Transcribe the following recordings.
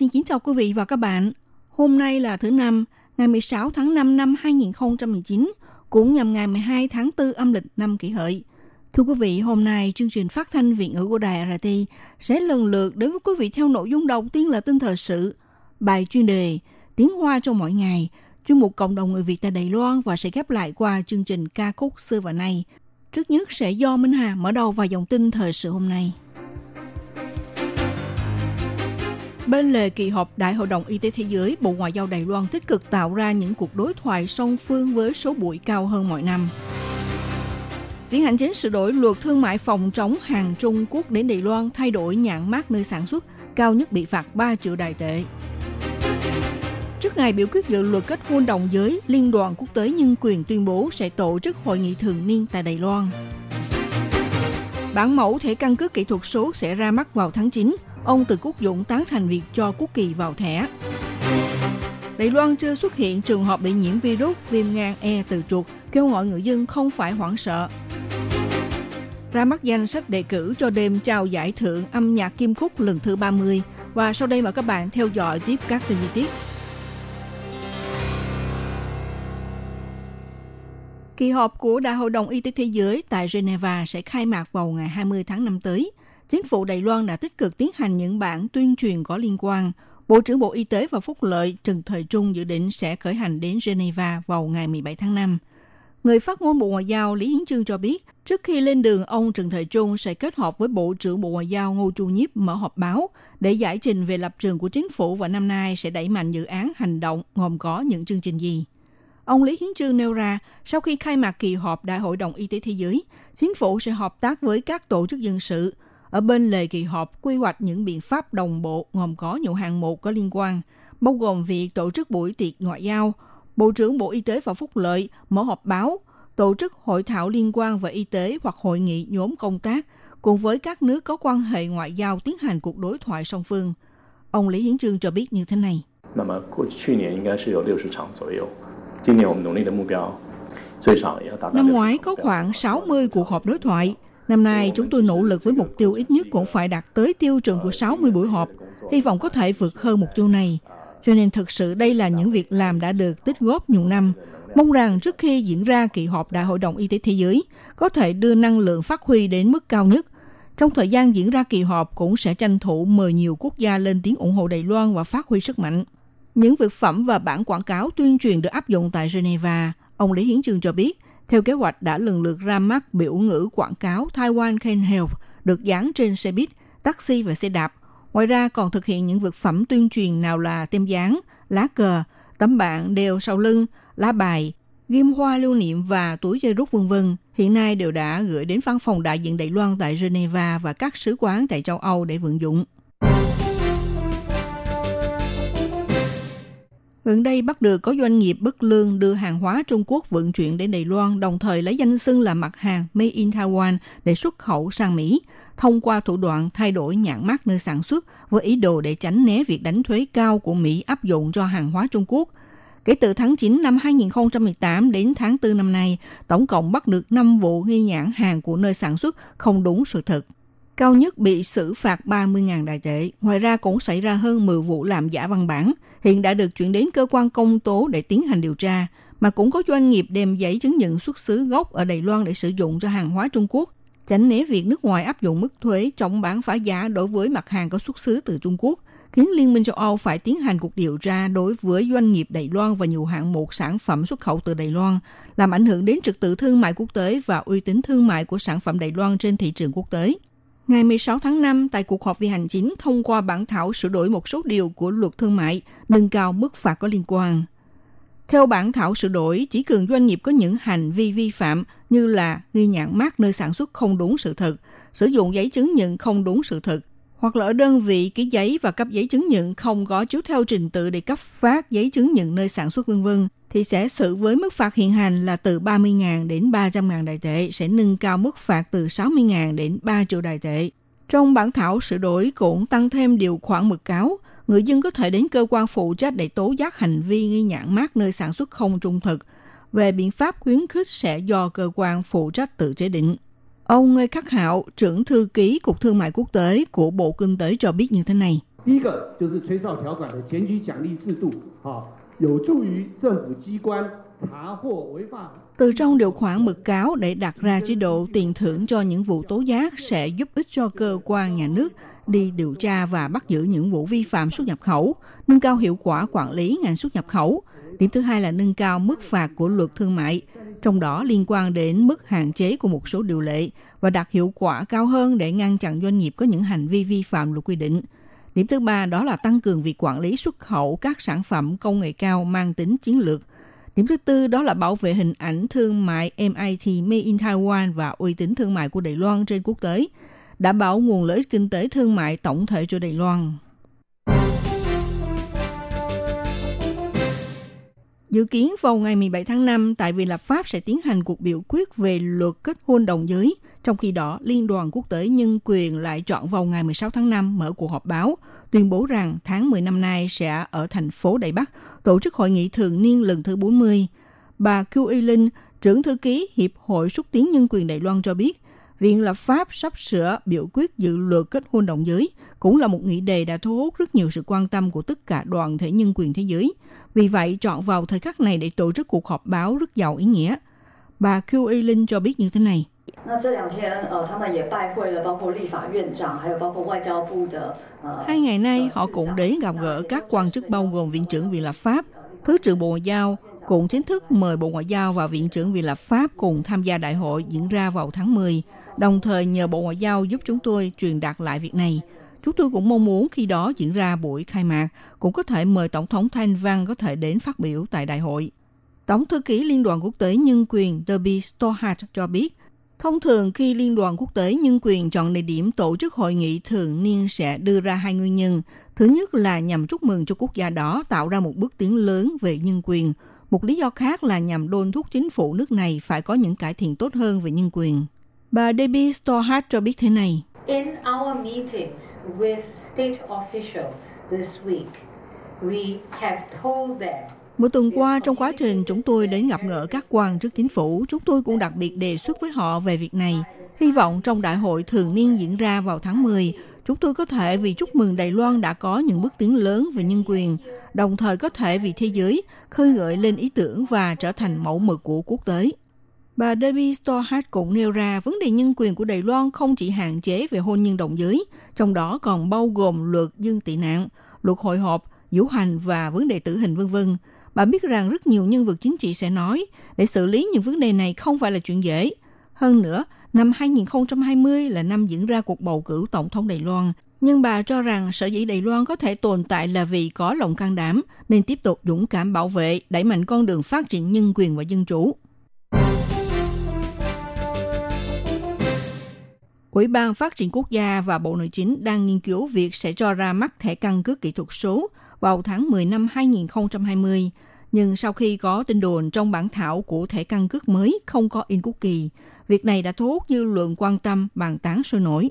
xin kính chào quý vị và các bạn. Hôm nay là thứ năm, ngày 16 tháng 5 năm 2019, cũng nhằm ngày 12 tháng 4 âm lịch năm kỷ hợi. Thưa quý vị, hôm nay chương trình phát thanh Việt ngữ của Đài RT sẽ lần lượt đến với quý vị theo nội dung đầu tiên là tin thời sự, bài chuyên đề, tiếng hoa cho mỗi ngày, chuyên mục cộng đồng người Việt tại Đài Loan và sẽ ghép lại qua chương trình ca khúc xưa và nay. Trước nhất sẽ do Minh Hà mở đầu vào dòng tin thời sự hôm nay. Bên lề kỳ họp Đại hội đồng Y tế Thế giới, Bộ Ngoại giao Đài Loan tích cực tạo ra những cuộc đối thoại song phương với số bụi cao hơn mọi năm. Tiến hành chính sửa đổi luật thương mại phòng chống hàng Trung Quốc đến Đài Loan thay đổi nhãn mát nơi sản xuất, cao nhất bị phạt 3 triệu đài tệ. Trước ngày biểu quyết dự luật kết hôn đồng giới, Liên đoàn Quốc tế Nhân quyền tuyên bố sẽ tổ chức hội nghị thường niên tại Đài Loan. Bản mẫu thẻ căn cước kỹ thuật số sẽ ra mắt vào tháng 9. Ông Từ Quốc Dũng tán thành việc cho quốc kỳ vào thẻ. Đài Loan chưa xuất hiện trường hợp bị nhiễm virus viêm gan E từ chuột, kêu gọi người dân không phải hoảng sợ. Ra mắt danh sách đề cử cho đêm trao giải thưởng âm nhạc Kim Khúc lần thứ 30 và sau đây mời các bạn theo dõi tiếp các tin chi tiết. Kỳ họp của Đại hội đồng Y tế Thế giới tại Geneva sẽ khai mạc vào ngày 20 tháng 5 tới. Chính phủ Đài Loan đã tích cực tiến hành những bản tuyên truyền có liên quan. Bộ trưởng Bộ Y tế và Phúc lợi Trần Thời Trung dự định sẽ khởi hành đến Geneva vào ngày 17 tháng 5. Người phát ngôn Bộ Ngoại giao Lý Hiến Trương cho biết, trước khi lên đường, ông Trần Thời Trung sẽ kết hợp với Bộ trưởng Bộ Ngoại giao Ngô Chu Nhiếp mở họp báo để giải trình về lập trường của chính phủ và năm nay sẽ đẩy mạnh dự án hành động gồm có những chương trình gì. Ông Lý Hiến Trương nêu ra, sau khi khai mạc kỳ họp Đại hội đồng Y tế Thế giới, chính phủ sẽ hợp tác với các tổ chức dân sự ở bên lề kỳ họp quy hoạch những biện pháp đồng bộ gồm có nhiều hạng mục có liên quan, bao gồm việc tổ chức buổi tiệc ngoại giao, Bộ trưởng Bộ Y tế và Phúc lợi mở họp báo, tổ chức hội thảo liên quan về y tế hoặc hội nghị nhóm công tác cùng với các nước có quan hệ ngoại giao tiến hành cuộc đối thoại song phương. Ông Lý Hiến Trương cho biết như thế này. Năm ngoái có khoảng 60 cuộc họp đối thoại, Năm nay chúng tôi nỗ lực với mục tiêu ít nhất cũng phải đạt tới tiêu chuẩn của 60 buổi họp. Hy vọng có thể vượt hơn mục tiêu này. Cho nên thực sự đây là những việc làm đã được tích góp nhiều năm. Mong rằng trước khi diễn ra kỳ họp Đại hội đồng Y tế Thế giới, có thể đưa năng lượng phát huy đến mức cao nhất. Trong thời gian diễn ra kỳ họp cũng sẽ tranh thủ mời nhiều quốc gia lên tiếng ủng hộ Đài Loan và phát huy sức mạnh. Những vật phẩm và bản quảng cáo tuyên truyền được áp dụng tại Geneva, ông Lý Hiến Trường cho biết, theo kế hoạch đã lần lượt ra mắt biểu ngữ quảng cáo Taiwan Can Help được dán trên xe buýt, taxi và xe đạp. Ngoài ra còn thực hiện những vật phẩm tuyên truyền nào là tem dán, lá cờ, tấm bảng đeo sau lưng, lá bài, ghim hoa lưu niệm và túi dây rút vân vân hiện nay đều đã gửi đến văn phòng đại diện Đài Loan tại Geneva và các sứ quán tại châu Âu để vận dụng. Gần đây bắt được có doanh nghiệp bất lương đưa hàng hóa Trung Quốc vận chuyển đến Đài Loan, đồng thời lấy danh xưng là mặt hàng Made in Taiwan để xuất khẩu sang Mỹ, thông qua thủ đoạn thay đổi nhãn mát nơi sản xuất với ý đồ để tránh né việc đánh thuế cao của Mỹ áp dụng cho hàng hóa Trung Quốc. Kể từ tháng 9 năm 2018 đến tháng 4 năm nay, tổng cộng bắt được 5 vụ ghi nhãn hàng của nơi sản xuất không đúng sự thật. Cao nhất bị xử phạt 30.000 đại tệ. Ngoài ra cũng xảy ra hơn 10 vụ làm giả văn bản. Hiện đã được chuyển đến cơ quan công tố để tiến hành điều tra. Mà cũng có doanh nghiệp đem giấy chứng nhận xuất xứ gốc ở Đài Loan để sử dụng cho hàng hóa Trung Quốc. Tránh né việc nước ngoài áp dụng mức thuế chống bán phá giá đối với mặt hàng có xuất xứ từ Trung Quốc khiến Liên minh châu Âu phải tiến hành cuộc điều tra đối với doanh nghiệp Đài Loan và nhiều hạng mục sản phẩm xuất khẩu từ Đài Loan, làm ảnh hưởng đến trật tự thương mại quốc tế và uy tín thương mại của sản phẩm Đài Loan trên thị trường quốc tế. Ngày 16 tháng 5, tại cuộc họp vi hành chính thông qua bản thảo sửa đổi một số điều của luật thương mại, nâng cao mức phạt có liên quan. Theo bản thảo sửa đổi, chỉ cần doanh nghiệp có những hành vi vi phạm như là ghi nhãn mát nơi sản xuất không đúng sự thật, sử dụng giấy chứng nhận không đúng sự thật, hoặc là ở đơn vị ký giấy và cấp giấy chứng nhận không có chiếu theo trình tự để cấp phát giấy chứng nhận nơi sản xuất vân vân thì sẽ xử với mức phạt hiện hành là từ 30.000 đến 300.000 đại tệ, sẽ nâng cao mức phạt từ 60.000 đến 3 triệu đại tệ. Trong bản thảo sửa đổi cũng tăng thêm điều khoản mực cáo, người dân có thể đến cơ quan phụ trách để tố giác hành vi nghi nhãn mát nơi sản xuất không trung thực. Về biện pháp khuyến khích sẽ do cơ quan phụ trách tự chế định. Ông Ngô Khắc Hạo, trưởng thư ký Cục Thương mại Quốc tế của Bộ Kinh tế cho biết như thế này. Từ trong điều khoản mực cáo để đặt ra chế độ tiền thưởng cho những vụ tố giác sẽ giúp ích cho cơ quan nhà nước đi điều tra và bắt giữ những vụ vi phạm xuất nhập khẩu, nâng cao hiệu quả quản lý ngành xuất nhập khẩu. Điểm thứ hai là nâng cao mức phạt của luật thương mại, trong đó liên quan đến mức hạn chế của một số điều lệ và đạt hiệu quả cao hơn để ngăn chặn doanh nghiệp có những hành vi vi phạm luật quy định. Điểm thứ ba đó là tăng cường việc quản lý xuất khẩu các sản phẩm công nghệ cao mang tính chiến lược. Điểm thứ tư đó là bảo vệ hình ảnh thương mại MIT Made in Taiwan và uy tín thương mại của Đài Loan trên quốc tế, đảm bảo nguồn lợi ích kinh tế thương mại tổng thể cho Đài Loan. Dự kiến vào ngày 17 tháng 5, tại Viện Lập pháp sẽ tiến hành cuộc biểu quyết về luật kết hôn đồng giới. Trong khi đó, Liên đoàn Quốc tế Nhân quyền lại chọn vào ngày 16 tháng 5 mở cuộc họp báo, tuyên bố rằng tháng 10 năm nay sẽ ở thành phố Đài Bắc tổ chức hội nghị thường niên lần thứ 40. Bà Kiu Y Linh, trưởng thư ký Hiệp hội xúc tiến nhân quyền Đài Loan cho biết, Viện lập pháp sắp sửa biểu quyết dự luật kết hôn đồng giới cũng là một nghị đề đã thu hút rất nhiều sự quan tâm của tất cả đoàn thể nhân quyền thế giới. Vì vậy, chọn vào thời khắc này để tổ chức cuộc họp báo rất giàu ý nghĩa. Bà Q A Linh cho biết như thế này. 那这两天，呃，他们也拜会了包括立法院长，还有包括外交部的呃。 Hai ngày nay, họ cũng đến gặp gỡ các quan chức bao gồm Viện trưởng Viện lập pháp, Thứ trưởng Bộ Ngoại giao, cũng chính thức mời Bộ Ngoại giao và Viện trưởng Viện lập pháp cùng tham gia đại hội diễn ra vào tháng 10, đồng thời nhờ Bộ Ngoại giao giúp chúng tôi truyền đạt lại việc này. Chúng tôi cũng mong muốn khi đó diễn ra buổi khai mạc, cũng có thể mời Tổng thống Thanh Văn có thể đến phát biểu tại đại hội. Tổng thư ký Liên đoàn Quốc tế Nhân quyền Derby Stohart cho biết, Thông thường khi Liên đoàn Quốc tế Nhân quyền chọn địa điểm tổ chức hội nghị thường niên sẽ đưa ra hai nguyên nhân. Thứ nhất là nhằm chúc mừng cho quốc gia đó tạo ra một bước tiến lớn về nhân quyền. Một lý do khác là nhằm đôn thúc chính phủ nước này phải có những cải thiện tốt hơn về nhân quyền. Bà Debbie Stohart cho biết thế này. In our meetings with state officials this week, we have told them Một tuần qua, trong quá trình chúng tôi đến gặp gỡ các quan chức chính phủ, chúng tôi cũng đặc biệt đề xuất với họ về việc này. Hy vọng trong đại hội thường niên diễn ra vào tháng 10, chúng tôi có thể vì chúc mừng Đài Loan đã có những bước tiến lớn về nhân quyền, đồng thời có thể vì thế giới khơi gợi lên ý tưởng và trở thành mẫu mực của quốc tế. Bà Debbie Storhart cũng nêu ra vấn đề nhân quyền của Đài Loan không chỉ hạn chế về hôn nhân đồng giới, trong đó còn bao gồm luật dân tị nạn, luật hội họp, diễu hành và vấn đề tử hình vân vân. Bà biết rằng rất nhiều nhân vật chính trị sẽ nói để xử lý những vấn đề này không phải là chuyện dễ. Hơn nữa, năm 2020 là năm diễn ra cuộc bầu cử tổng thống Đài Loan, nhưng bà cho rằng sở dĩ Đài Loan có thể tồn tại là vì có lòng can đảm, nên tiếp tục dũng cảm bảo vệ, đẩy mạnh con đường phát triển nhân quyền và dân chủ. Ủy ban Phát triển Quốc gia và Bộ Nội chính đang nghiên cứu việc sẽ cho ra mắt thẻ căn cước kỹ thuật số vào tháng 10 năm 2020. Nhưng sau khi có tin đồn trong bản thảo của thẻ căn cước mới không có in quốc kỳ, việc này đã thu hút dư luận quan tâm bàn tán sôi nổi.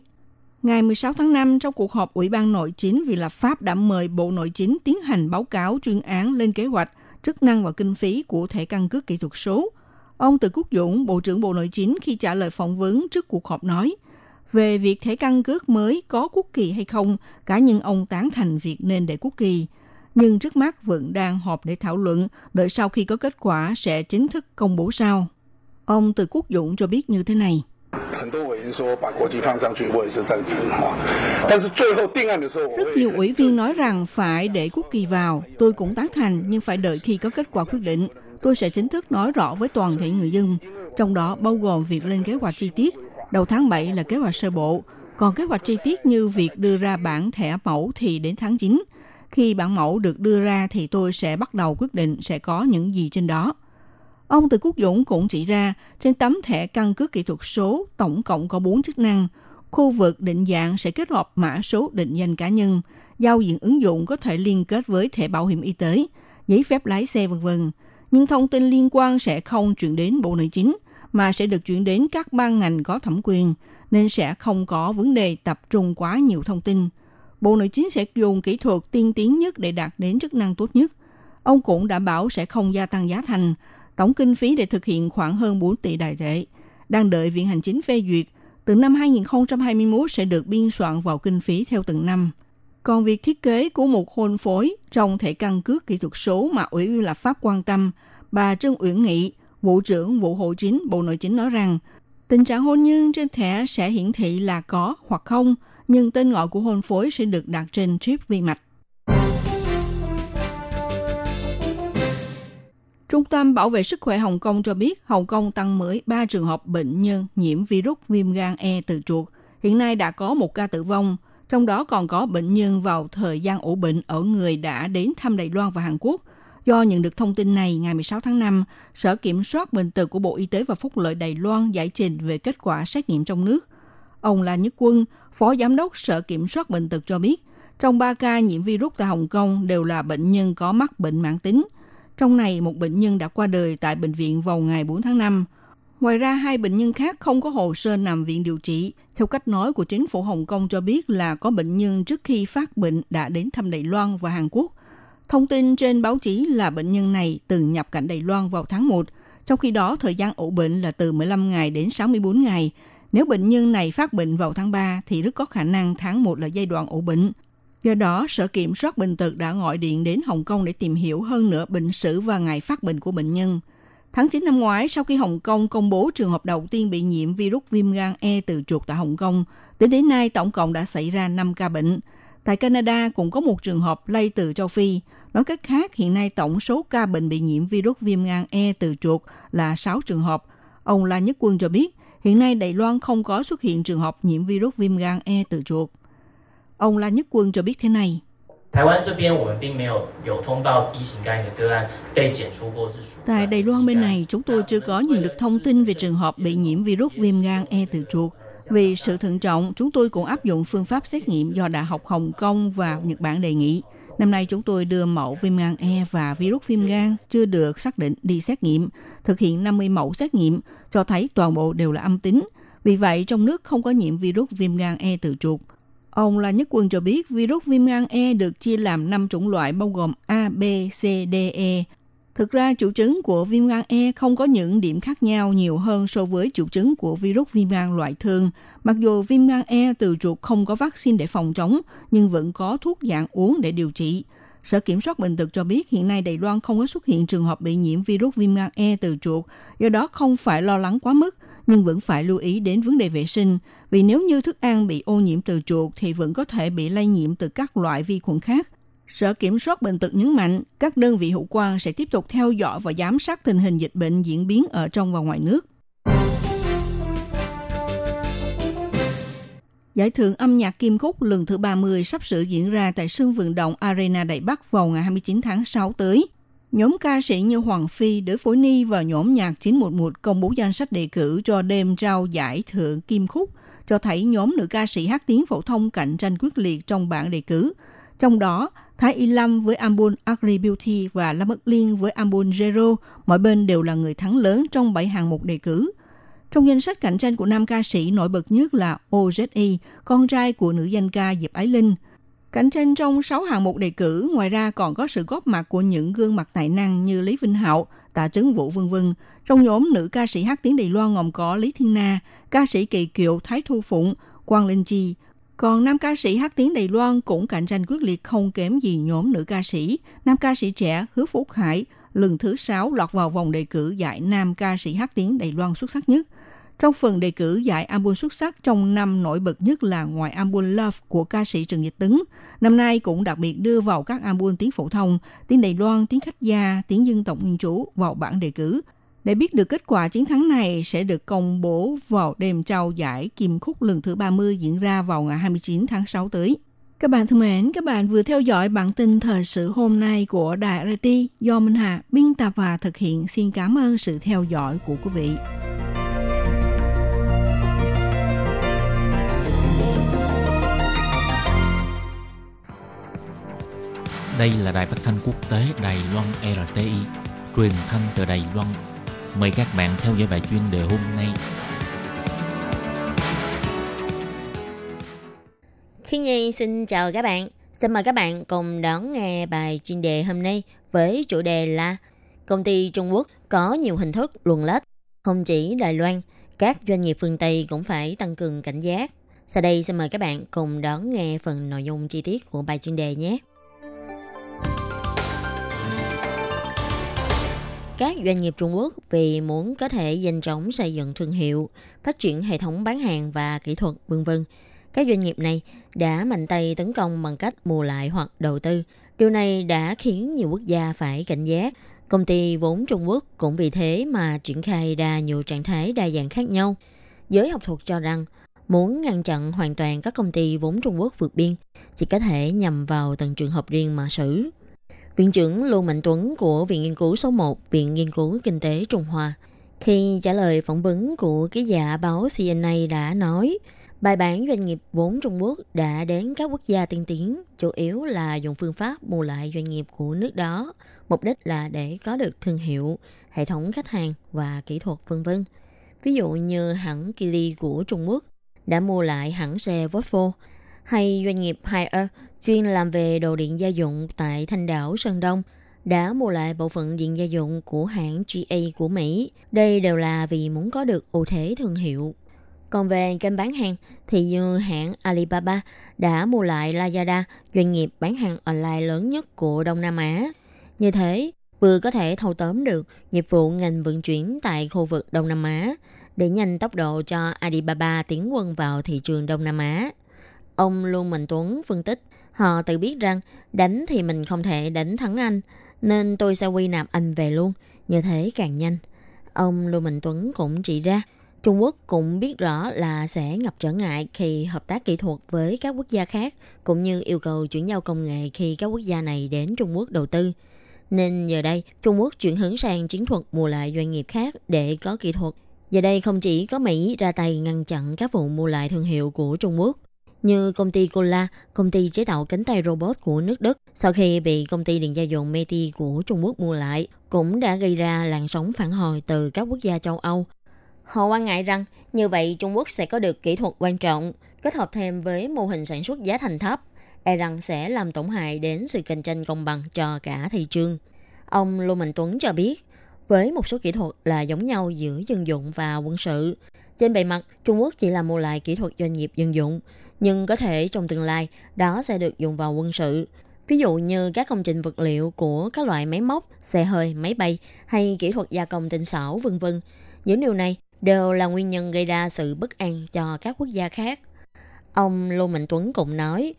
Ngày 16 tháng 5, trong cuộc họp Ủy ban Nội chính vì lập pháp đã mời Bộ Nội chính tiến hành báo cáo chuyên án lên kế hoạch, chức năng và kinh phí của thẻ căn cước kỹ thuật số. Ông Từ Quốc Dũng, Bộ trưởng Bộ Nội chính khi trả lời phỏng vấn trước cuộc họp nói – về việc thẻ căn cước mới có quốc kỳ hay không, cá nhân ông tán thành việc nên để quốc kỳ. Nhưng trước mắt vẫn đang họp để thảo luận, đợi sau khi có kết quả sẽ chính thức công bố sau. Ông Từ Quốc Dũng cho biết như thế này. 很多委员说把国旗放上去，我也是赞成哈。但是最后定案的时候， Rất nhiều ủy viên nói rằng phải để quốc kỳ vào. Tôi cũng tán thành, nhưng phải đợi khi có kết quả quyết định. Tôi sẽ chính thức nói rõ với toàn thể người dân, trong đó bao gồm việc lên kế hoạch chi tiết, Đầu tháng 7 là kế hoạch sơ bộ, còn kế hoạch chi tiết như việc đưa ra bản thẻ mẫu thì đến tháng 9. Khi bản mẫu được đưa ra thì tôi sẽ bắt đầu quyết định sẽ có những gì trên đó. Ông Từ Quốc Dũng cũng chỉ ra, trên tấm thẻ căn cước kỹ thuật số tổng cộng có 4 chức năng, Khu vực định dạng sẽ kết hợp mã số định danh cá nhân, giao diện ứng dụng có thể liên kết với thẻ bảo hiểm y tế, giấy phép lái xe v.v. Nhưng thông tin liên quan sẽ không chuyển đến Bộ Nội chính, mà sẽ được chuyển đến các ban ngành có thẩm quyền, nên sẽ không có vấn đề tập trung quá nhiều thông tin. Bộ Nội chính sẽ dùng kỹ thuật tiên tiến nhất để đạt đến chức năng tốt nhất. Ông cũng đảm bảo sẽ không gia tăng giá thành. Tổng kinh phí để thực hiện khoảng hơn 4 tỷ đại tệ. Đang đợi Viện Hành Chính phê duyệt, từ năm 2021 sẽ được biên soạn vào kinh phí theo từng năm. Còn việc thiết kế của một hôn phối trong thể căn cước kỹ thuật số mà Ủy viên lập pháp quan tâm, bà Trương Uyển Nghị, Vụ trưởng Vụ Hộ Chính Bộ Nội chính nói rằng, tình trạng hôn nhân trên thẻ sẽ hiển thị là có hoặc không, nhưng tên gọi của hôn phối sẽ được đặt trên chip vi mạch. Trung tâm Bảo vệ Sức khỏe Hồng Kông cho biết Hồng Kông tăng mới 3 trường hợp bệnh nhân nhiễm virus viêm gan E từ chuột. Hiện nay đã có một ca tử vong, trong đó còn có bệnh nhân vào thời gian ủ bệnh ở người đã đến thăm Đài Loan và Hàn Quốc. Do nhận được thông tin này, ngày 16 tháng 5, Sở Kiểm soát Bệnh tật của Bộ Y tế và Phúc lợi Đài Loan giải trình về kết quả xét nghiệm trong nước. Ông La Nhất Quân, Phó Giám đốc Sở Kiểm soát Bệnh tật cho biết, trong 3 ca nhiễm virus tại Hồng Kông đều là bệnh nhân có mắc bệnh mãn tính. Trong này, một bệnh nhân đã qua đời tại bệnh viện vào ngày 4 tháng 5. Ngoài ra, hai bệnh nhân khác không có hồ sơ nằm viện điều trị. Theo cách nói của chính phủ Hồng Kông cho biết là có bệnh nhân trước khi phát bệnh đã đến thăm Đài Loan và Hàn Quốc. Thông tin trên báo chí là bệnh nhân này từng nhập cảnh Đài Loan vào tháng 1, trong khi đó thời gian ủ bệnh là từ 15 ngày đến 64 ngày. Nếu bệnh nhân này phát bệnh vào tháng 3 thì rất có khả năng tháng 1 là giai đoạn ủ bệnh. Do đó, Sở Kiểm soát Bệnh tật đã gọi điện đến Hồng Kông để tìm hiểu hơn nữa bệnh sử và ngày phát bệnh của bệnh nhân. Tháng 9 năm ngoái, sau khi Hồng Kông công bố trường hợp đầu tiên bị nhiễm virus viêm gan E từ chuột tại Hồng Kông, tính đến nay tổng cộng đã xảy ra 5 ca bệnh. Tại Canada cũng có một trường hợp lây từ châu Phi. Nói cách khác, hiện nay tổng số ca bệnh bị nhiễm virus viêm gan E từ chuột là 6 trường hợp. Ông La Nhất Quân cho biết, hiện nay Đài Loan không có xuất hiện trường hợp nhiễm virus viêm gan E từ chuột. Ông La Nhất Quân cho biết thế này. Tại Đài Loan bên này, chúng tôi chưa có nhận được thông tin về trường hợp bị nhiễm virus viêm gan E từ chuột. Vì sự thận trọng, chúng tôi cũng áp dụng phương pháp xét nghiệm do Đại học Hồng Kông và Nhật Bản đề nghị. Năm nay chúng tôi đưa mẫu viêm gan E và virus viêm gan chưa được xác định đi xét nghiệm, thực hiện 50 mẫu xét nghiệm, cho thấy toàn bộ đều là âm tính. Vì vậy, trong nước không có nhiễm virus viêm gan E từ chuột. Ông là Nhất Quân cho biết virus viêm gan E được chia làm 5 chủng loại bao gồm A, B, C, D, E. Thực ra triệu chứng của viêm gan E không có những điểm khác nhau nhiều hơn so với triệu chứng của virus viêm gan loại thường. Mặc dù viêm gan E từ chuột không có vaccine để phòng chống, nhưng vẫn có thuốc dạng uống để điều trị. Sở Kiểm soát Bệnh tật cho biết hiện nay Đài Loan không có xuất hiện trường hợp bị nhiễm virus viêm gan E từ chuột, do đó không phải lo lắng quá mức, nhưng vẫn phải lưu ý đến vấn đề vệ sinh. Vì nếu như thức ăn bị ô nhiễm từ chuột thì vẫn có thể bị lây nhiễm từ các loại vi khuẩn khác. Sở Kiểm soát Bệnh tật nhấn mạnh, các đơn vị hữu quan sẽ tiếp tục theo dõi và giám sát tình hình dịch bệnh diễn biến ở trong và ngoài nước. Giải thưởng âm nhạc Kim Khúc lần thứ 30 sắp sửa diễn ra tại sân vận động Arena Đại Bắc vào ngày 29 tháng 6 tới. Nhóm ca sĩ như Hoàng Phi, Đới Phối Ni và nhóm nhạc 911 công bố danh sách đề cử cho đêm trao giải thưởng Kim Khúc, cho thấy nhóm nữ ca sĩ hát tiếng phổ thông cạnh tranh quyết liệt trong bảng đề cử. Trong đó, Thái Y Lâm với album Agri Beauty và Lâm Bất Liên với album Zero, mỗi bên đều là người thắng lớn trong 7 hạng mục đề cử. Trong danh sách cạnh tranh của nam ca sĩ nổi bật nhất là OZE, con trai của nữ danh ca Diệp Ái Linh. Cạnh tranh trong 6 hạng mục đề cử, ngoài ra còn có sự góp mặt của những gương mặt tài năng như Lý Vinh Hậu, Tạ Trấn Vũ vân vân. Trong nhóm nữ ca sĩ hát tiếng Đài Loan gồm có Lý Thiên Na, ca sĩ Kỳ Kiệu Thái Thu Phụng, Quang Linh Chi. Còn nam ca sĩ hát tiếng Đài Loan cũng cạnh tranh quyết liệt không kém gì nhóm nữ ca sĩ. Nam ca sĩ trẻ Hứa Phúc Hải lần thứ 6 lọt vào vòng đề cử giải nam ca sĩ hát tiếng Đài Loan xuất sắc nhất – trong phần đề cử giải album xuất sắc trong năm nổi bật nhất là ngoài album Love của ca sĩ Trần Nhật Tấn, năm nay cũng đặc biệt đưa vào các album tiếng phổ thông, tiếng Đài Loan, tiếng khách gia, tiếng dân tộc nguyên trú vào bảng đề cử. Để biết được kết quả chiến thắng này sẽ được công bố vào đêm trao giải Kim Khúc lần thứ 30 diễn ra vào ngày 29 tháng 6 tới. Các bạn thân mến, các bạn vừa theo dõi bản tin thời sự hôm nay của Đài RT do Minh Hà biên tập và thực hiện. Xin cảm ơn sự theo dõi của quý vị. Đây là đài phát thanh quốc tế Đài Loan RTI, truyền thanh từ Đài Loan. Mời các bạn theo dõi bài chuyên đề hôm nay. Khi Nhi xin chào các bạn. Xin mời các bạn cùng đón nghe bài chuyên đề hôm nay với chủ đề là Công ty Trung Quốc có nhiều hình thức luồn lách. Không chỉ Đài Loan, các doanh nghiệp phương Tây cũng phải tăng cường cảnh giác. Sau đây xin mời các bạn cùng đón nghe phần nội dung chi tiết của bài chuyên đề nhé. Các doanh nghiệp Trung Quốc vì muốn có thể nhanh chóng xây dựng thương hiệu, phát triển hệ thống bán hàng và kỹ thuật vân vân, các doanh nghiệp này đã mạnh tay tấn công bằng cách mua lại hoặc đầu tư. Điều này đã khiến nhiều quốc gia phải cảnh giác. Công ty vốn Trung Quốc cũng vì thế mà triển khai ra nhiều trạng thái đa dạng khác nhau. Giới học thuật cho rằng muốn ngăn chặn hoàn toàn các công ty vốn Trung Quốc vượt biên chỉ có thể nhằm vào từng trường hợp riêng mà xử. Viện trưởng Lưu Mạnh Tuấn của Viện Nghiên cứu số 1, Viện Nghiên cứu Kinh tế Trung Hoa, khi trả lời phỏng vấn của ký giả báo CNA đã nói, bài bản doanh nghiệp vốn Trung Quốc đã đến các quốc gia tiên tiến, chủ yếu là dùng phương pháp mua lại doanh nghiệp của nước đó, mục đích là để có được thương hiệu, hệ thống khách hàng và kỹ thuật vân vân. Ví dụ như hãng Kili của Trung Quốc đã mua lại hãng xe Volvo, hay doanh nghiệp Haier chuyên làm về đồ điện gia dụng tại Thanh đảo Sơn Đông đã mua lại bộ phận điện gia dụng của hãng GA của Mỹ. Đây đều là vì muốn có được ưu thế thương hiệu. Còn về kênh bán hàng thì như hãng Alibaba đã mua lại Lazada, doanh nghiệp bán hàng online lớn nhất của Đông Nam Á. Như thế, vừa có thể thâu tóm được nghiệp vụ ngành vận chuyển tại khu vực Đông Nam Á để nhanh tốc độ cho Alibaba tiến quân vào thị trường Đông Nam Á. Ông Lưu Mạnh Tuấn phân tích, họ tự biết rằng đánh thì mình không thể đánh thắng anh, nên tôi sẽ quy nạp anh về luôn, như thế càng nhanh. Ông Lưu Mạnh Tuấn cũng chỉ ra, Trung Quốc cũng biết rõ là sẽ gặp trở ngại khi hợp tác kỹ thuật với các quốc gia khác, cũng như yêu cầu chuyển giao công nghệ khi các quốc gia này đến Trung Quốc đầu tư. Nên giờ đây, Trung Quốc chuyển hướng sang chiến thuật mua lại doanh nghiệp khác để có kỹ thuật. Giờ đây không chỉ có Mỹ ra tay ngăn chặn các vụ mua lại thương hiệu của Trung Quốc, như công ty Cola, công ty chế tạo cánh tay robot của nước Đức, sau khi bị công ty điện gia dụng Meti của Trung Quốc mua lại, cũng đã gây ra làn sóng phản hồi từ các quốc gia châu Âu. Họ quan ngại rằng như vậy Trung Quốc sẽ có được kỹ thuật quan trọng, kết hợp thêm với mô hình sản xuất giá thành thấp, e rằng sẽ làm tổn hại đến sự cạnh tranh công bằng cho cả thị trường. Ông Lô Mạnh Tuấn cho biết, với một số kỹ thuật là giống nhau giữa dân dụng và quân sự. Trên bề mặt, Trung Quốc chỉ là mua lại kỹ thuật doanh nghiệp dân dụng, nhưng có thể trong tương lai đó sẽ được dùng vào quân sự. Ví dụ như các công trình vật liệu của các loại máy móc, xe hơi, máy bay hay kỹ thuật gia công tinh xảo vân vân. Những điều này đều là nguyên nhân gây ra sự bất an cho các quốc gia khác. Ông Lô Mạnh Tuấn cũng nói,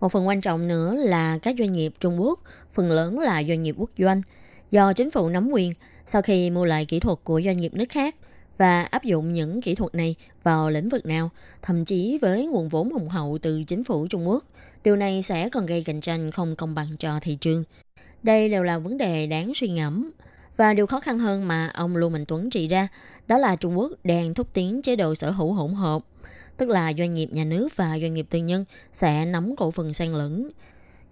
một phần quan trọng nữa là các doanh nghiệp Trung Quốc, phần lớn là doanh nghiệp quốc doanh. Do chính phủ nắm quyền, sau khi mua lại kỹ thuật của doanh nghiệp nước khác và áp dụng những kỹ thuật này vào lĩnh vực nào, thậm chí với nguồn vốn hùng hậu từ chính phủ Trung Quốc, điều này sẽ còn gây cạnh tranh không công bằng cho thị trường. Đây đều là vấn đề đáng suy ngẫm. Và điều khó khăn hơn mà ông Lưu Mạnh Tuấn chỉ ra, đó là Trung Quốc đang thúc tiến chế độ sở hữu hỗn hợp, tức là doanh nghiệp nhà nước và doanh nghiệp tư nhân sẽ nắm cổ phần xen lẫn.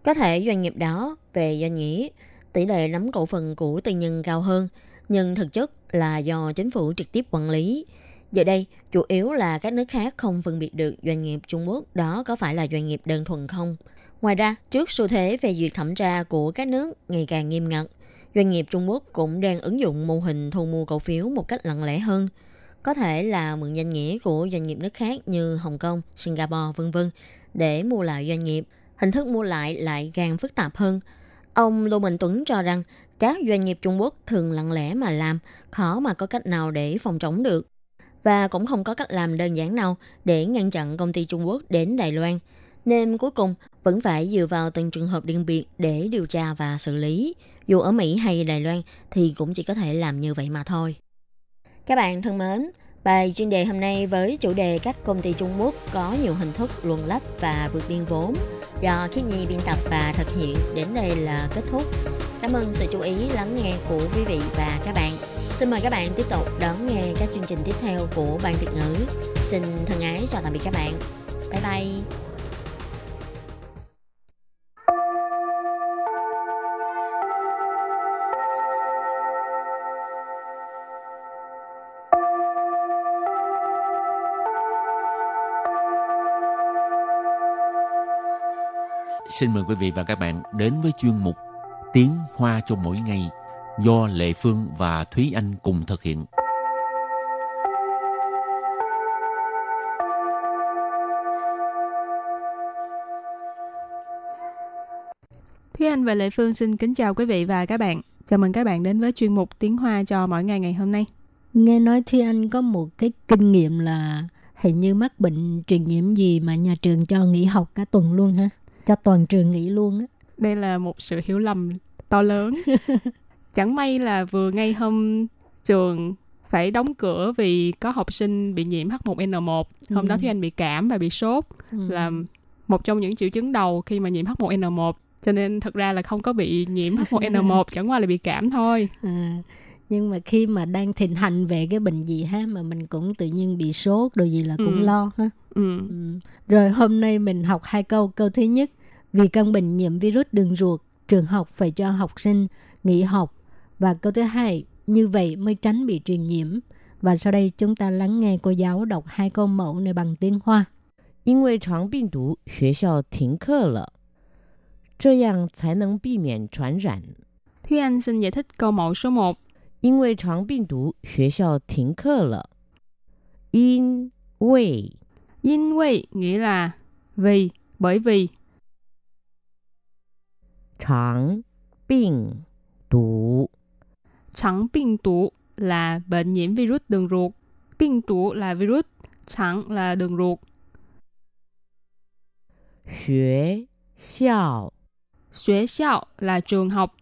Có thể doanh nghiệp đó về doanh nghĩa, tỷ lệ nắm cổ phần của tư nhân cao hơn, nhưng thực chất là do chính phủ trực tiếp quản lý. Giờ đây, chủ yếu là các nước khác không phân biệt được doanh nghiệp Trung Quốc đó có phải là doanh nghiệp đơn thuần không. Ngoài ra, trước xu thế về duyệt thẩm tra của các nước ngày càng nghiêm ngặt, doanh nghiệp Trung Quốc cũng đang ứng dụng mô hình thu mua cổ phiếu một cách lặng lẽ hơn. Có thể là mượn danh nghĩa của doanh nghiệp nước khác như Hồng Kông, Singapore, vân vân để mua lại doanh nghiệp. Hình thức mua lại lại càng phức tạp hơn. Ông Lô Minh Tuấn cho rằng các doanh nghiệp Trung Quốc thường lặng lẽ mà làm, khó mà có cách nào để phòng chống được. Và cũng không có cách làm đơn giản nào để ngăn chặn công ty Trung Quốc đến Đài Loan. Nên cuối cùng vẫn phải dựa vào từng trường hợp riêng biệt để điều tra và xử lý. Dù ở Mỹ hay Đài Loan thì cũng chỉ có thể làm như vậy mà thôi. Các bạn thân mến, Bài chuyên đề hôm nay với chủ đề các công ty Trung Quốc có nhiều hình thức luồn lách và vượt biên vốn do Khiết Nhi biên tập và thực hiện đến đây là kết thúc. Cảm ơn sự chú ý, lắng nghe của quý vị và các bạn. Xin mời các bạn tiếp tục đón nghe các chương trình tiếp theo của Ban Việt ngữ. Xin thân ái chào tạm biệt các bạn. Bye bye. Xin mời quý vị và các bạn đến với chuyên mục Tiếng Hoa cho mỗi ngày do Lệ Phương và Thúy Anh cùng thực hiện. Thúy Anh và Lệ Phương xin kính chào quý vị và các bạn. Chào mừng các bạn đến với chuyên mục Tiếng Hoa cho mỗi ngày ngày hôm nay. Nghe nói Thúy Anh có một cái kinh nghiệm là hình như mắc bệnh truyền nhiễm gì mà nhà trường cho nghỉ học cả tuần luôn ha. Cho toàn trường nghỉ luôn á. Đây là một sự hiểu lầm to lớn. Chẳng may là vừa ngay hôm trường phải đóng cửa vì có học sinh bị nhiễm H1N1. Hôm ừ. đó Thúy Anh bị cảm và bị sốt ừ. là một trong những triệu chứng đầu khi mà nhiễm H1N1 cho nên thật ra là không có bị nhiễm H1N1 chẳng qua là bị cảm thôi à, nhưng mà khi mà đang thịnh hành về cái bệnh gì ha mà mình cũng tự nhiên bị sốt rồi gì là cũng ừ. lo ha ừ. Ừ. rồi hôm nay mình học hai câu câu thứ nhất vì căn bệnh nhiễm virus đường ruột trường học phải cho học sinh nghỉ học và câu thứ hai như vậy mới tránh bị truyền nhiễm và sau đây chúng ta lắng nghe cô giáo đọc hai câu mẫu này bằng tiếng Hoa. 因为肠病毒，学校停课了。这样才能避免传染。Thúy Anh xin giải thích câu mẫu số 1. 因为肠病毒，学校停课了。因为因为 nghĩa là vì, bởi vì. Tráng bệnh tú Tráng bệnh tú là bệnh nhiễm virus đường ruột. Bệnh tú là virus, tráng là đường ruột. Xuế xiao Xuế xiao là trường học.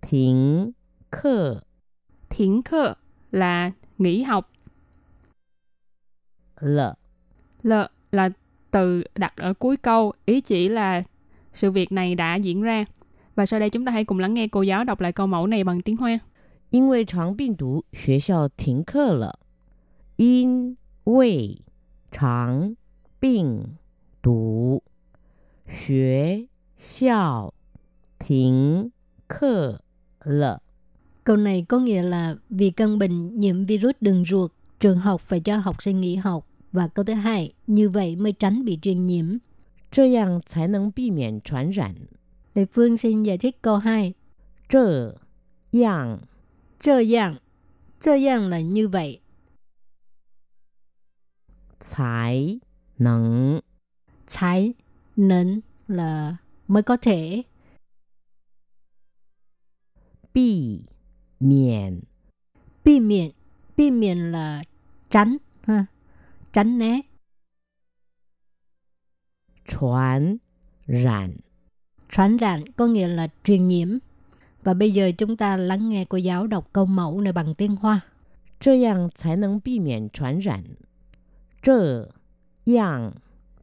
Thính khờ Thính khờ là nghỉ học. Lợ Lợ là từ đặt ở cuối câu, ý chỉ là sự việc này đã diễn ra. Và sau đây chúng ta hãy cùng lắng nghe cô giáo đọc lại câu mẫu này bằng tiếng Hoa. 因为肠病毒，学校停课了。因为肠病毒，学校停课了. Câu này có nghĩa là vì căn bệnh nhiễm virus đường ruột, trường học phải cho học sinh nghỉ học. Và câu thứ hai, như vậy mới tránh bị truyền nhiễm. 这样才能避免传染. Lê Phương xin giải thích câu 2. 这样这样这样 là như vậy. 才能才能 là mới có thể. Bị miễn Bị miễn Bị miễn là tránh ha. Tránh né. Truyền rạn Truyền rạn có nghĩa là truyền nhiễm. Và bây giờ chúng ta lắng nghe cô giáo đọc câu mẫu này bằng tiếng Hoa. 这样才能避免传染。这样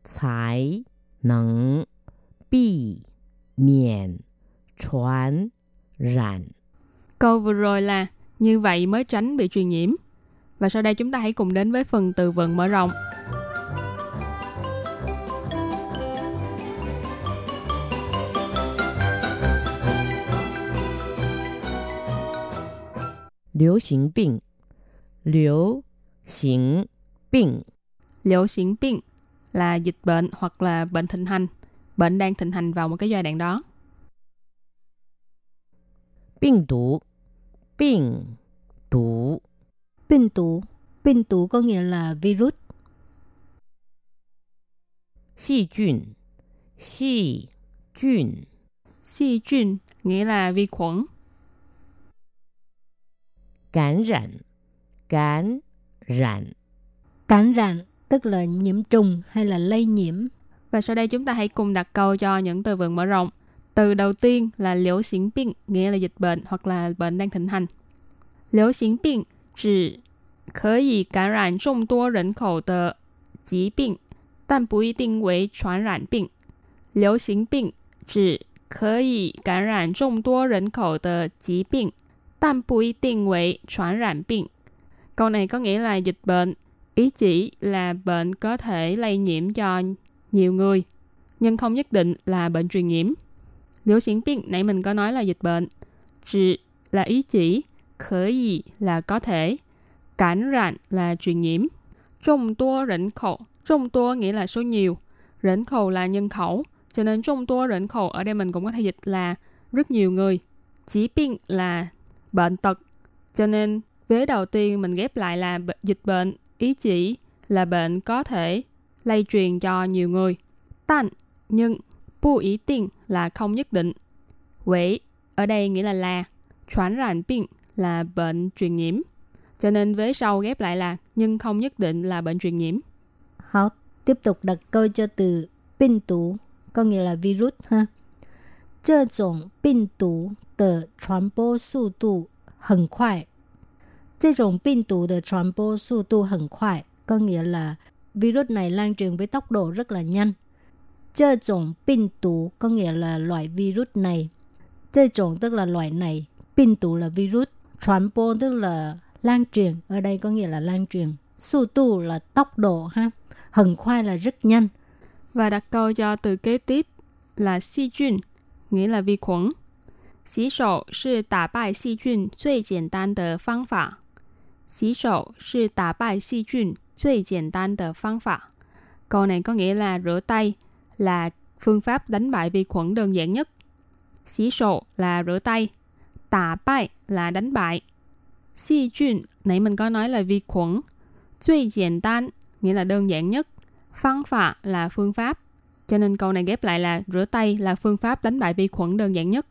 才能避免传染. Câu vừa rồi là như vậy mới tránh bị truyền nhiễm. Và sau đây chúng ta hãy cùng đến với phần từ vựng mở rộng. Liễu xính bệnh Liễu xính bệnh Liễu xính bệnh là dịch bệnh hoặc là bệnh thịnh hành. Bệnh đang thịnh hành vào một cái giai đoạn đó. Bệnh tủ Bệnh tủ Bệnh tủ Bệnh tủ có nghĩa là virus. Xi菌Xi菌Xi菌nghĩa là vi khuẩn. Cảm rạn Cảm rạn Cảm rạn tức là nhiễm trùng hay là lây nhiễm. Và sau đây chúng ta hãy cùng đặt câu cho những từ vựng mở rộng. Từ đầu tiên là liễu xỉn bệnh, nghĩa là dịch bệnh hoặc là bệnh đang thịnh hành. Liễu xỉn bệnh chỉ 可以感染众多人口的疾病，但不一定为传染病。流行病指可以感染众多人口的疾病， 但不一定为传染病。Câu này có nghĩa là dịch bệnh Ý chỉ là bệnh có thể lây nhiễm cho nhiều người, nhưng không nhất định là bệnh truyền nhiễm. Liễu xiển biên nãy mình có nói là dịch bệnh. Chỉ là ý chỉ, khởi gì là có thể, cảnh rạn là truyền nhiễm. Trung tua rỉnh khổ, trung tua nghĩa là số nhiều, Rỉnh khẩu là nhân khẩu, cho nên trong tua rỉnh khẩu ở đây mình cũng có thể dịch là rất nhiều người. Chỉ bệnh là bệnh tật. Cho nên, vế đầu tiên mình ghép lại là dịch bệnh, ý chỉ là bệnh có thể lây truyền cho nhiều người. Tàn, nhưng, bu ý tiền là không nhất định. Quỷ, ở đây nghĩa là là, chuyển rạn bệnh là bệnh truyền nhiễm. Cho nên vế sau ghép lại là nhưng không nhất định là bệnh truyền nhiễm. Học, tiếp tục đặt câu cho từ bệnh tủ, có nghĩa là virus ha. Chơ bệnh tủ 的传播速度很快。这种病毒的传播速度很快, có nghĩa là virus này lan truyền với tốc độ rất là nhanh. 这种病毒 có nghĩa là loại virus này. 这种 tức là loại này, 病毒 là virus, 传播 tức là lan truyền, ở đây có nghĩa là lan truyền. Su tu là tốc độ ha, hần khoai là rất nhanh. Và đặt câu cho từ kế tiếp là si chuyên, nghĩa là vi khuẩn. 洗手是打败细菌最简单的方法。洗手是打败细菌最简单的方法。Câu này có nghĩa là rửa tay là phương pháp đánh bại vi khuẩn đơn giản nhất. Xí sổ là rửa tay. Tà bại là đánh bại. Xi chuyên, nãy mình có nói là vi khuẩn. Duy giản tan, nghĩa là đơn giản nhất. Phương pháp là phương pháp. Cho nên câu này ghép lại là rửa tay là phương pháp đánh bại vi khuẩn đơn giản nhất.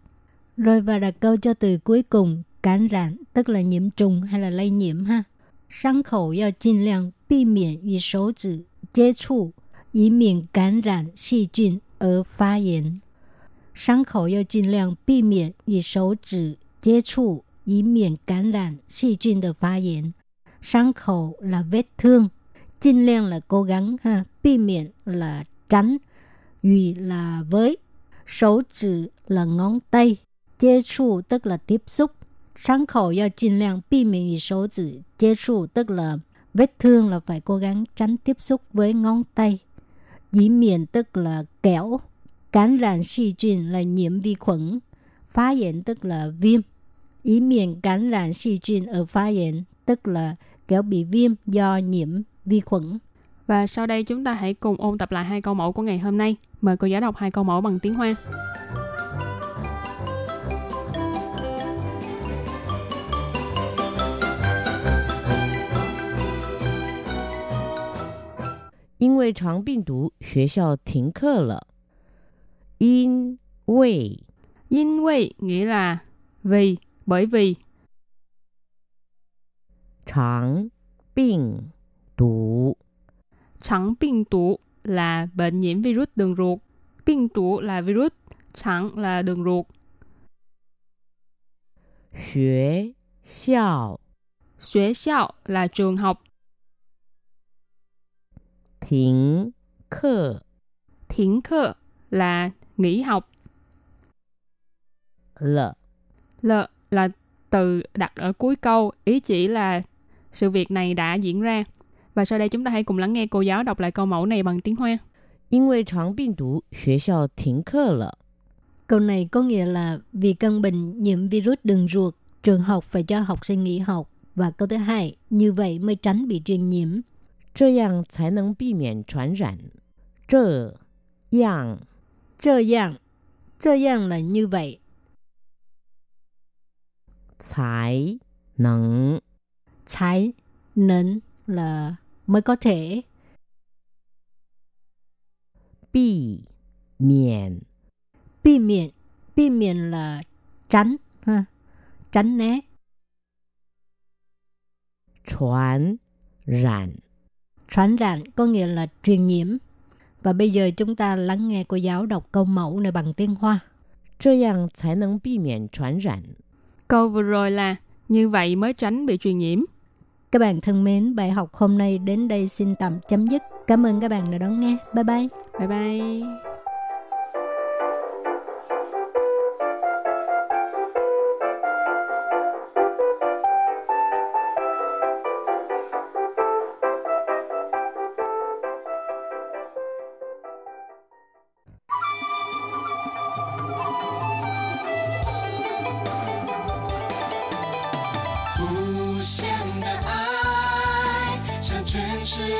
Rồi và đặt câu cho từ cuối cùng, cảm染, tức là nhiễm trùng hay là lây nhiễm ha. 伤口要尽量避免与手指接触，以免感染细菌而发炎。伤口要尽量避免与手指接触，以免感染细菌的发炎。伤口 là vết thương, 尽量 là cố gắng ha, 避免 là tránh, 与 là với, 手指 là ngón tay, 接触 tức là tiếp xúc. 伤口要尽量避免与手指接触 tức là vết thương là phải cố gắng tránh tiếp xúc với ngón tay. Dĩ miệng tức là kẻo. Cảm染细菌 là nhiễm vi khuẩn. Phá hiện tức là viêm. Ý miệng cảm染细菌ở phá hiện tức là kẻo bị viêm do nhiễm vi khuẩn. Và sau đây chúng ta hãy cùng ôn tập lại hai câu mẫu của ngày hôm nay. Mời cô giáo đọc hai câu mẫu bằng tiếng Hoa. 因为肠病毒，学校停课了。因为因为 nghĩa là vì, bởi vì. 肠病毒 Chẳng病毒 là bệnh nhiễm virus đường ruột.病毒 là virus, chẳng là đường ruột. 学校学校 là trường học. 停课 Thiển khơ là nghỉ học. 了 L là từ đặt ở cuối câu, ý chỉ là sự việc này đã diễn ra. Và sau đây chúng ta hãy cùng lắng nghe cô giáo đọc lại câu mẫu này bằng tiếng Hoa. 因为肠病毒，学校停课了。 Câu này có nghĩa là vì căn bệnh nhiễm virus đường ruột, trường học phải cho học sinh nghỉ học. Và câu thứ hai, như vậy mới tránh bị truyền nhiễm. 这样才能避免传染。这样。这样这样了因为？才能。才能了没个铁避免。避免避免了真啊真呢传染。传染có nghĩa là truyền nhiễm. Và bây giờ chúng ta lắng nghe cô giáo đọc câu mẫu này bằng tiếng Hoa. 这样才能避免传染。 Câu vừa rồi là như vậy mới tránh bị truyền nhiễm. Các bạn thân mến, bài học hôm nay đến đây xin tạm chấm dứt. Cảm ơn các bạn đã đón nghe. Bye bye. Bye bye.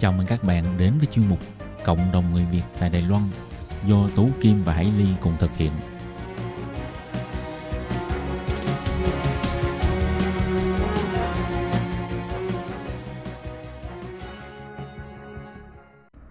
Chào mừng các bạn đến với chuyên mục Cộng đồng người Việt tại Đài Loan do Tú Kim và Hải Ly cùng thực hiện.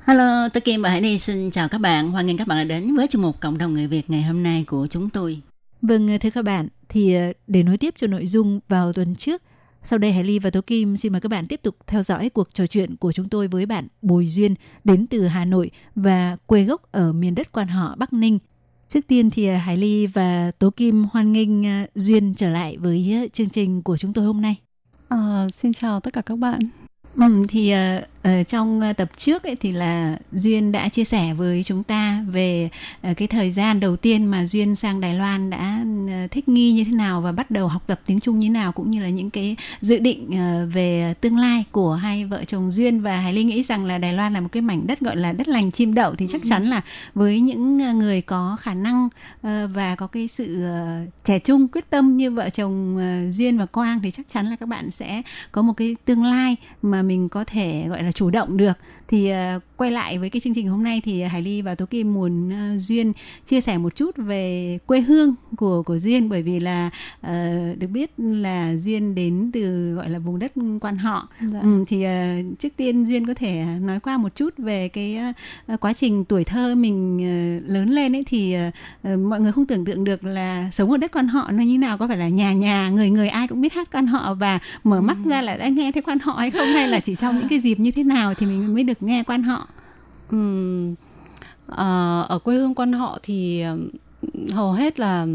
Hello, tôi Kim và Hải Ly xin chào các bạn. Hoan nghênh các bạn đã đến với chương mục Cộng đồng người Việt ngày hôm nay của chúng tôi. Vâng, thưa các bạn, thì ờ, để nối tiếp cho nội dung vào tuần trước, sau đây Hải Ly và Tố Kim xin mời các bạn tiếp tục theo dõi cuộc trò chuyện của chúng tôi với bạn Bùi Duyên đến từ Hà Nội và quê gốc ở miền đất quan họ Bắc Ninh. Trước tiên thì ờ, Hải Ly và Tố Kim hoan nghênh ờ, Duyên trở lại với chương trình của chúng tôi hôm nay. À, xin chào tất cả các bạn. Ừ, thì ở trong tập trước ấy thì là duyên đã chia sẻ với chúng ta về uh, cái thời gian đầu tiên mà duyên sang đài loan đã uh, thích nghi như thế nào và bắt đầu học tập tiếng trung như thế nào cũng như là những cái dự định về tương lai của hai vợ chồng duyên và hải linh nghĩ rằng là đài loan là một cái mảnh đất gọi là đất lành chim đậu thì chắc ừ. chắn là với những người có khả năng và có cái sự trẻ trung quyết tâm như vợ chồng duyên và quang thì chắc chắn là các bạn sẽ có một cái tương lai mà mình có thể gọi là chủ động được thì ờ, quay lại với cái chương trình hôm nay thì Hải Ly và Tố Kim muốn uh, duyên chia sẻ một chút về quê hương của của duyên. Bởi vì là uh, được biết là duyên đến từ gọi là vùng đất quan họ. Dạ. ừ, thì uh, trước tiên duyên có thể nói qua một chút về cái uh, quá trình tuổi thơ mình uh, lớn lên ấy thì uh, mọi người không tưởng tượng được là sống ở đất quan họ nó như nào. Có phải là nhà nhà người người ai cũng biết hát quan họ và mở mắt ừ. ra là đã nghe thấy quan họ hay không? Hay là chỉ trong những cái dịp như thế nào thì mình mới được nghe quan họ À, ở quê hương quan họ thì hầu hết là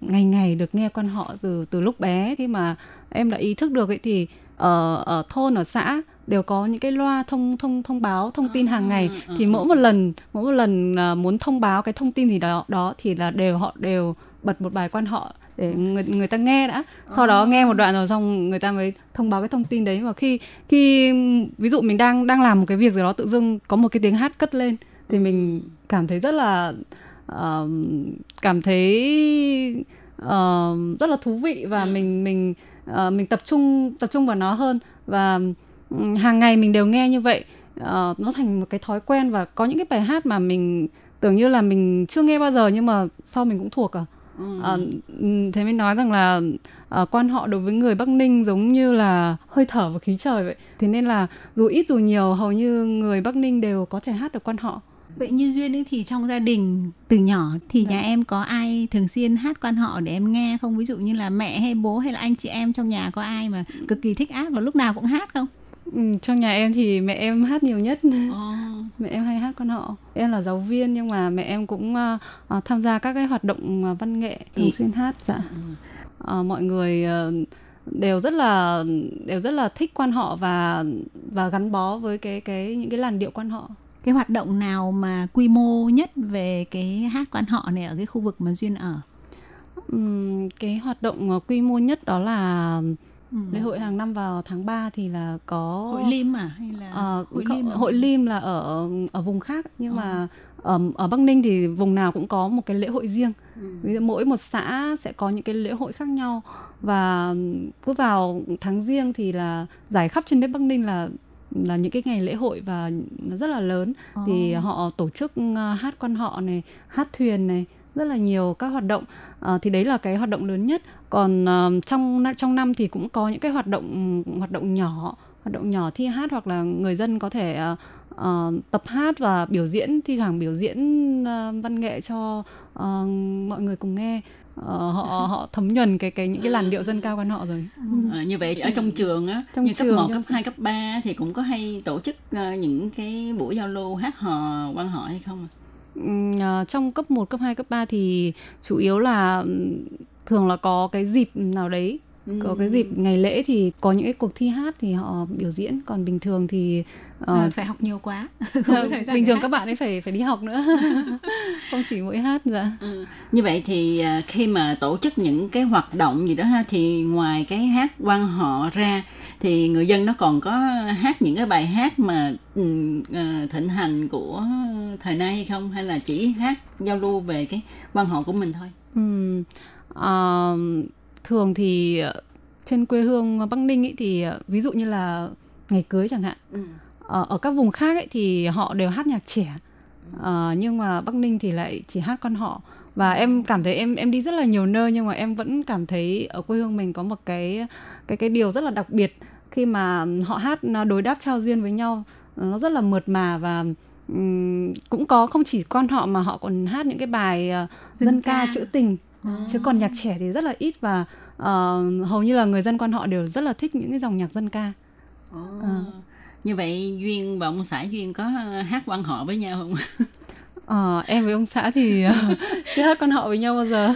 ngày ngày được nghe quan họ từ từ lúc bé. Khi mà em đã ý thức được ấy thì ở ở thôn ở xã đều có những cái loa thông thông thông báo thông tin hàng ngày. À, thì mỗi một lần mỗi một lần à, muốn thông báo cái thông tin gì đó đó thì là đều họ đều bật một bài quan họ để người người ta nghe đã. Sau đó nghe một đoạn rồi xong người ta mới thông báo cái thông tin đấy. Và khi khi ví dụ mình đang đang làm một cái việc gì đó tự dưng có một cái tiếng hát cất lên thì mình cảm thấy rất là uh, cảm thấy uh, rất là thú vị và ừ. mình mình uh, mình tập trung tập trung vào nó hơn. Và hàng ngày mình đều nghe như vậy. Uh, nó thành một cái thói quen và có những cái bài hát mà mình tưởng như là mình chưa nghe bao giờ nhưng mà sau mình cũng thuộc à Ừ. À, thế mới nói rằng là à, quan họ đối với người Bắc Ninh giống như là hơi thở và khí trời vậy. Thế nên là dù ít dù nhiều hầu như người Bắc Ninh đều có thể hát được quan họ. Vậy như duyên ấy thì trong gia đình từ nhỏ thì nhà em có ai thường xuyên hát quan họ để em nghe không? Ví dụ như là mẹ hay bố hay là anh chị em trong nhà có ai mà cực kỳ thích hát và lúc nào cũng hát không? Ừ, trong nhà em thì mẹ em hát nhiều nhất oh. Mẹ em hay hát quan họ. Em là giáo viên nhưng mà mẹ em cũng uh, tham gia các cái hoạt động uh, văn nghệ thường xuyên hát dạ. Uh, mọi người uh, đều rất là đều rất là thích quan họ và và gắn bó với cái cái những cái làn điệu quan họ. Cái hoạt động nào mà quy mô nhất về cái hát quan họ này ở cái khu vực mà duyên ở? Um, cái hoạt động quy mô nhất đó là Ừ. lễ hội hàng năm vào tháng 3 thì là có hội lim à hay là uh, hội lim hội lim là ở ở vùng khác nhưng à. mà ở ở Bắc Ninh thì vùng nào cũng có một cái lễ hội riêng ừ. ví dụ mỗi một xã sẽ có những cái lễ hội khác nhau và cứ vào tháng riêng thì là giải khắp trên đất Bắc Ninh là là những cái ngày lễ hội và nó rất là lớn oh. thì họ tổ chức hát quan họ này hát thuyền này rất là nhiều các hoạt động uh, thì đấy là cái hoạt động lớn nhất còn uh, trong trong năm thì cũng có những cái hoạt động hoạt động nhỏ hoạt động nhỏ thi hát hoặc là người dân có thể uh, tập hát và biểu diễn thi thoảng biểu diễn uh, văn nghệ cho uh, mọi người cùng nghe. Uh, họ họ thấm nhuần cái cái những cái làn điệu dân ca quan họ rồi. À, như vậy ở trong trường á trong như trường, cấp 1, cấp 2, cấp 3 thì cũng có hay tổ chức uh, những cái buổi giao lưu hát hò quan họ hay không uh, trong cấp 1, cấp 2, cấp 3 thì chủ yếu là thường là có cái dịp nào đấy ừ. có cái dịp ngày lễ thì có những cái cuộc thi hát thì họ biểu diễn. Còn bình thường thì uh, à, phải học nhiều quá. Bình thường các bạn ấy phải phải đi học nữa. Không chỉ mỗi hát dạ. Ừ. như vậy thì uh, khi mà tổ chức những cái hoạt động gì đó ha thì ngoài cái hát quan họ ra thì người dân nó còn có hát những cái bài hát mà uh, thịnh hành của thời nay hay không? Hay là chỉ hát giao lưu về cái quan họ của mình thôi? Ừ. uh, thường thì trên quê hương Bắc Ninh ý, thì ví dụ như là ngày cưới chẳng hạn. Ừ. ở, ở các vùng khác ấy, thì họ đều hát nhạc trẻ. Uh, nhưng mà Bắc Ninh thì lại chỉ hát con họ. Và em cảm thấy em em đi rất là nhiều nơi nhưng mà em vẫn cảm thấy ở quê hương mình có một cái cái cái điều rất là đặc biệt. Khi mà họ hát đối đáp trao duyên với nhau nó rất là mượt mà và um, cũng có không chỉ con họ mà họ còn hát những cái bài uh, dân, dân ca, ca. trữ tình à. chứ còn nhạc trẻ thì rất là ít và uh, hầu như là người dân quan họ đều rất là thích những cái dòng nhạc dân ca. Oh. à. như vậy duyên và ông xã duyên có hát quan họ với nhau không? Ờ, em với ông xã thì chưa hát quan họ với nhau bao giờ.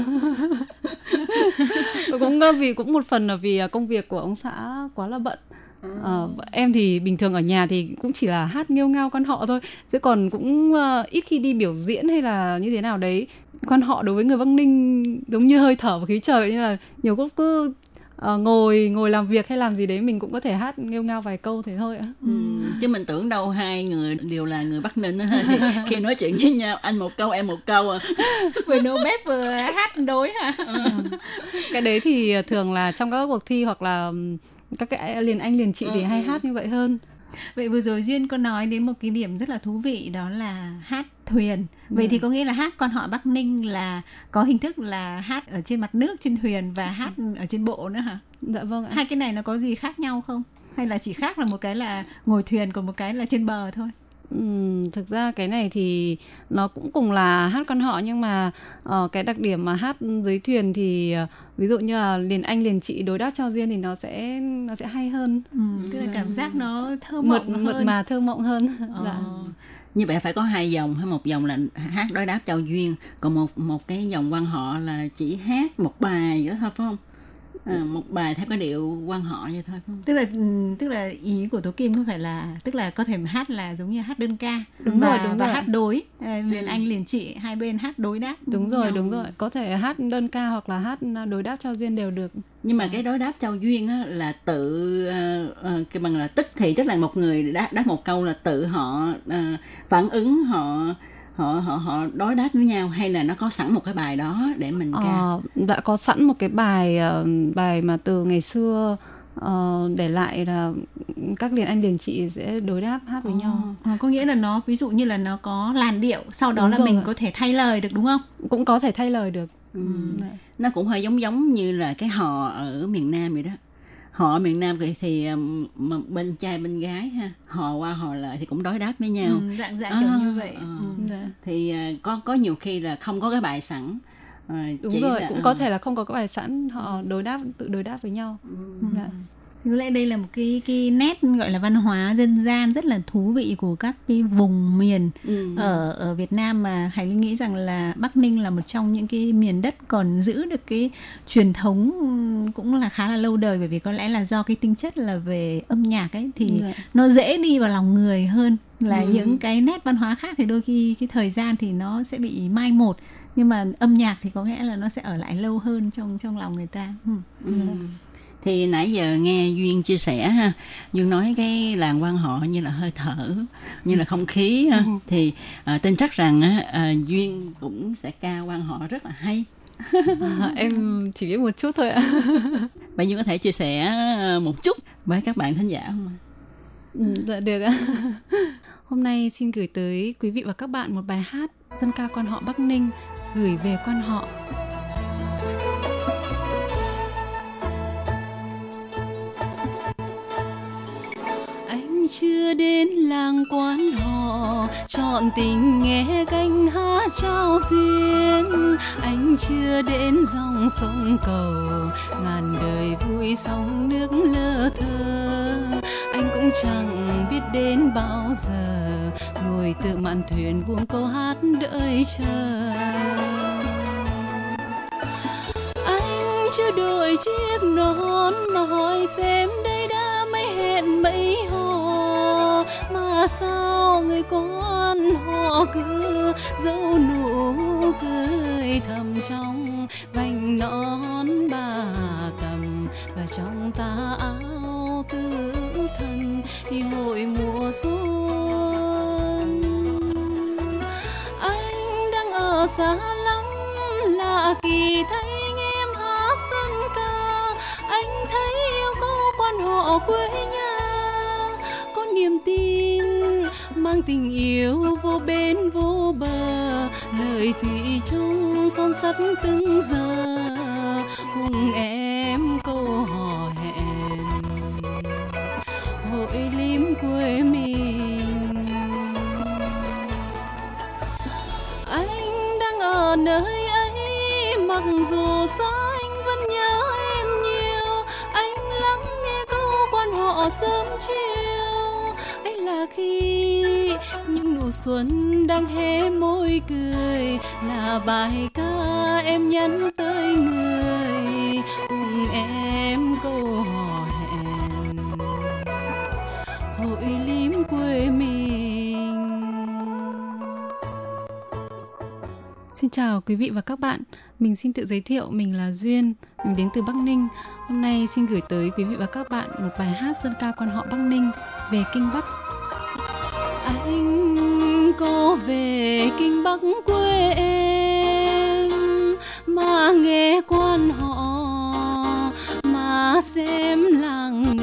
Cũng vì cũng một phần là vì công việc của ông xã quá là bận. Uh, em thì bình thường ở nhà thì cũng chỉ là hát nghêu ngao con họ thôi. Chứ còn cũng uh, ít khi đi biểu diễn hay là như thế nào đấy quan họ đối với người Bắc Ninh giống như hơi thở và khí trời như là nhiều lúc cứ uh, ngồi ngồi làm việc hay làm gì đấy mình cũng có thể hát nghêu ngao vài câu thế thôi ạ. Ừ. Chứ mình tưởng đâu hai người đều là người Bắc Ninh đó thì khi nói chuyện với nhau anh một câu em một câu à. vừa nấu bếp vừa hát đối hả? Ừ. Cái đấy thì thường là trong các cuộc thi hoặc là các cái liền anh liền chị thì ừ. hay hát như vậy hơn. Vậy vừa rồi Duyên có nói đến một cái điểm rất là thú vị đó là hát thuyền. Vậy ừ. thì có nghĩa là hát con họ Bắc Ninh là có hình thức là hát ở trên mặt nước trên thuyền và hát ừ. ở trên bộ nữa hả? Dạ vâng ạ. Hai cái này nó có gì khác nhau không? Hay là chỉ khác là một cái là ngồi thuyền còn một cái là trên bờ thôi? Ừ, thực ra cái này thì nó cũng cùng là hát con họ nhưng mà uh, cái đặc điểm mà hát dưới thuyền thì uh, ví dụ như là liền anh liền chị đối đáp cho duyên thì nó sẽ nó sẽ hay hơn. Ừ, tức là cảm giác nó thơ mộng mượt, hơn. mượt mà thơ mộng hơn. Ờ. dạ. như vậy phải có hai dòng hay một dòng là hát đối đáp trao duyên còn một một cái dòng quan họ là chỉ hát một bài đó thôi phải không à, một bài theo cái điệu quan họ vậy thôi không? tức là ừ, tức là ý của tố kim không phải là tức là có thể hát là giống như hát đơn ca đúng và, rồi đúng và rồi. hát đối à, liền ừ. anh liền chị hai bên hát đối đáp đúng rồi nhau. đúng rồi có thể hát đơn ca hoặc là hát đối đáp cho duyên đều được nhưng mà cái đối đáp trao duyên á, là tự uh, uh, cái bằng là tức thì tức là một người đáp đáp một câu là tự họ uh, phản ứng họ họ họ họ đối đáp với nhau hay là nó có sẵn một cái bài đó để mình ca ờ, đã có sẵn một cái bài uh, bài mà từ ngày xưa uh, để lại là các liền anh liền chị sẽ đối đáp hát với oh. nhau à, có nghĩa là nó ví dụ như là nó có làn điệu sau đó đúng là mình ạ. có thể thay lời được đúng không cũng có thể thay lời được ừ. nó cũng hơi giống giống như là cái hò ở miền nam vậy đó họ miền Nam thì thì mà bên trai bên gái ha họ qua họ lại thì cũng đối đáp với nhau. Ừ, dạng dạng à, kiểu như vậy. À, ừ. thì uh, có có nhiều khi là không có cái bài sẵn. À, đúng rồi là, cũng uh, có thể là không có cái bài sẵn họ đối đáp tự đối đáp với nhau. Ừ. dạ có lẽ đây là một cái cái nét gọi là văn hóa dân gian rất là thú vị của các cái vùng miền ừ. ở ở Việt Nam mà Hải Linh nghĩ rằng là Bắc Ninh là một trong những cái miền đất còn giữ được cái truyền thống cũng là khá là lâu đời bởi vì có lẽ là do cái tính chất là về âm nhạc ấy thì ừ. nó dễ đi vào lòng người hơn là ừ. những cái nét văn hóa khác thì đôi khi cái thời gian thì nó sẽ bị mai một nhưng mà âm nhạc thì có nghĩa là nó sẽ ở lại lâu hơn trong trong lòng người ta. Ừ. Ừ thì nãy giờ nghe duyên chia sẻ ha duyên nói cái làng quan họ như là hơi thở như là không khí ha. Ừ. thì à, tin chắc rằng à, duyên cũng sẽ ca quan họ rất là hay. À, em chỉ biết một chút thôi ạ. Bạn duyên có thể chia sẻ à, một chút với các bạn thính giả không ạ? Ừ, dạ được ạ. Hôm nay xin gửi tới quý vị và các bạn một bài hát dân ca quan họ bắc ninh gửi về quan họ chưa đến làng quán họ, chọn tình nghe canh hát trao duyên. Anh chưa đến dòng sông cầu, ngàn đời vui sóng nước lơ thơ. Anh cũng chẳng biết đến bao giờ, ngồi tự mạn thuyền buông câu hát đợi chờ. Anh chưa đổi chiếc nón mà hỏi xem đây đã mấy hẹn mấy hò mà sao người con họ cứ dấu nụ cười thầm trong vành nón bà cầm và trong ta áo tứ thân thì hội mùa xuân. Anh đang ở xa lắm, lạ kỳ thấy em hát sân ca. Anh thấy yêu cô quan họ quê nhà niềm tin mang tình yêu vô bên vô bờ, lời thủy chung son sắt từng giờ, cùng em câu hò hẹn. Hội lim quê mình. Anh đang ở nơi ấy, mặc dù xa anh vẫn nhớ em nhiều. Anh lắng nghe câu quan họ sớm chiều là khi những nụ xuân đang hé môi cười là bài ca em nhắn tới người cùng em câu hò hẹn hội lim quê mình Xin chào quý vị và các bạn. Mình xin tự giới thiệu mình là Duyên, mình đến từ Bắc Ninh. Hôm nay xin gửi tới quý vị và các bạn một bài hát dân ca quan họ Bắc Ninh về Kinh Bắc về kinh bắc quê em. Mà nghe quan họ mà xem làng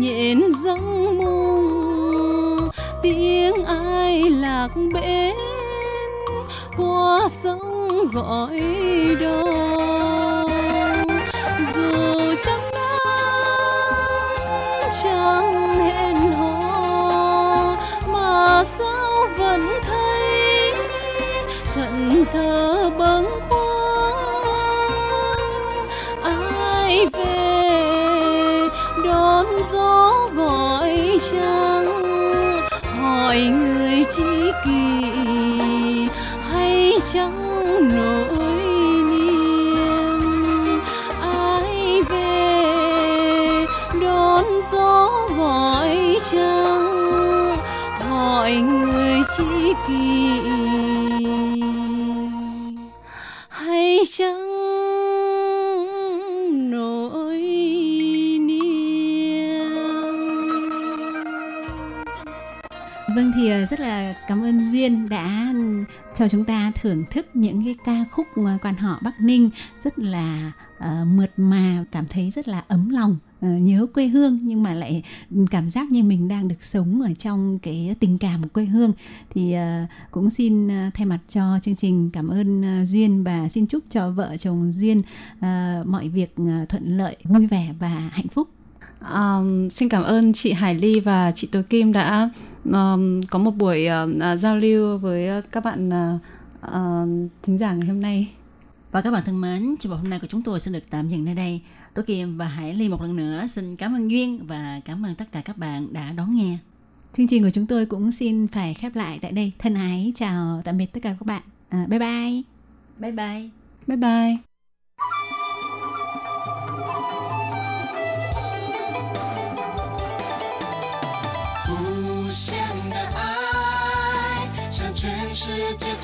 nhện răng mùng tiếng ai lạc bên, qua sông gọi đò dù chẳng nắng chẳng hẹn hò, mà sao vẫn thấy thận thờ bâng khuâng gió gọi trăng, hỏi người chi kỳ, hay chẳng nỗi niềm? Ai về đón gió gọi trăng, hỏi người chi kỳ? Cho chúng ta thưởng thức những cái ca khúc ờ, quan họ Bắc Ninh rất là uh, mượt mà, cảm thấy rất là ấm lòng. uh, nhớ quê hương nhưng mà lại cảm giác như mình đang được sống ở trong cái tình cảm của quê hương thì uh, cũng xin uh, thay mặt cho chương trình cảm ơn uh, Duyên và xin chúc cho vợ chồng Duyên uh, mọi việc uh, thuận lợi, vui vẻ và hạnh phúc. Um, xin cảm ơn chị Hải Ly và chị Tố Kim đã um, có một buổi uh, giao lưu với uh, các bạn uh, uh, thính giả ngày hôm nay. Và các bạn thân mến, chương trình hôm nay của chúng tôi xin được tạm dừng nơi đây. Tố Kim và Hải Ly một lần nữa xin cảm ơn Duyên và cảm ơn tất cả các bạn đã đón nghe. Chương trình của chúng tôi cũng xin phải khép lại tại đây. Thân ái chào tạm biệt tất cả các bạn. À, bye bye. Bye bye. Bye bye.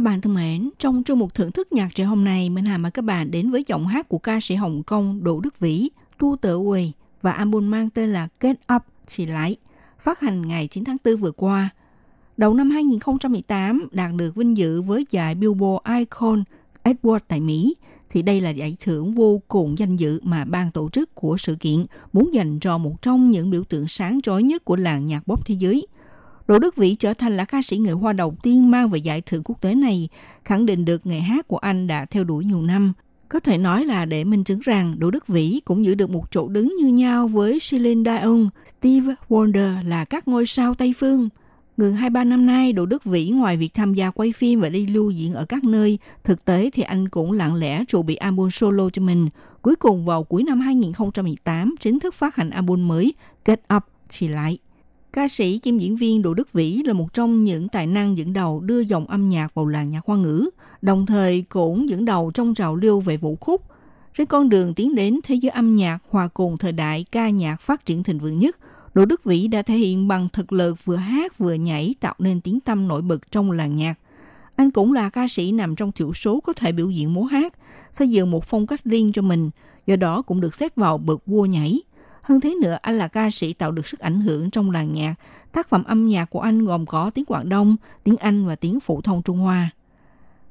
Các bạn thân mến, trong chương mục thưởng thức nhạc trẻ hôm nay, Minh Hà mời các bạn đến với giọng hát của ca sĩ Hồng Kông Đỗ Đức Vĩ, Tu Tự Quỳ và album mang tên là Get Up Chỉ Lại, phát hành ngày 9 tháng 4 vừa qua. Đầu năm 2018 đạt được vinh dự với giải Billboard Icon Award tại Mỹ, thì đây là giải thưởng vô cùng danh dự mà ban tổ chức của sự kiện muốn dành cho một trong những biểu tượng sáng chói nhất của làng nhạc pop thế giới – Đỗ Đức Vĩ trở thành là ca sĩ người Hoa đầu tiên mang về giải thưởng quốc tế này, khẳng định được nghề hát của anh đã theo đuổi nhiều năm. Có thể nói là để minh chứng rằng Đỗ Đức Vĩ cũng giữ được một chỗ đứng như nhau với Celine Dion, Steve Wonder là các ngôi sao Tây Phương. Ngừng 2-3 năm nay, Đỗ Đức Vĩ ngoài việc tham gia quay phim và đi lưu diễn ở các nơi, thực tế thì anh cũng lặng lẽ chuẩn bị album solo cho mình. Cuối cùng vào cuối năm 2018, chính thức phát hành album mới Get Up Chỉ Lại. Ca sĩ kiêm diễn viên Đỗ Đức Vĩ là một trong những tài năng dẫn đầu đưa dòng âm nhạc vào làng nhạc hoa ngữ, đồng thời cũng dẫn đầu trong trào lưu về vũ khúc. Trên con đường tiến đến thế giới âm nhạc hòa cùng thời đại ca nhạc phát triển thịnh vượng nhất, Đỗ Đức Vĩ đã thể hiện bằng thực lực vừa hát vừa nhảy tạo nên tiếng tăm nổi bật trong làng nhạc. Anh cũng là ca sĩ nằm trong thiểu số có thể biểu diễn múa hát, xây dựng một phong cách riêng cho mình, do đó cũng được xếp vào bậc vua nhảy – hơn thế nữa, anh là ca sĩ tạo được sức ảnh hưởng trong làng nhạc. Tác phẩm âm nhạc của anh gồm có tiếng Quảng Đông, tiếng Anh và tiếng phổ thông Trung Hoa.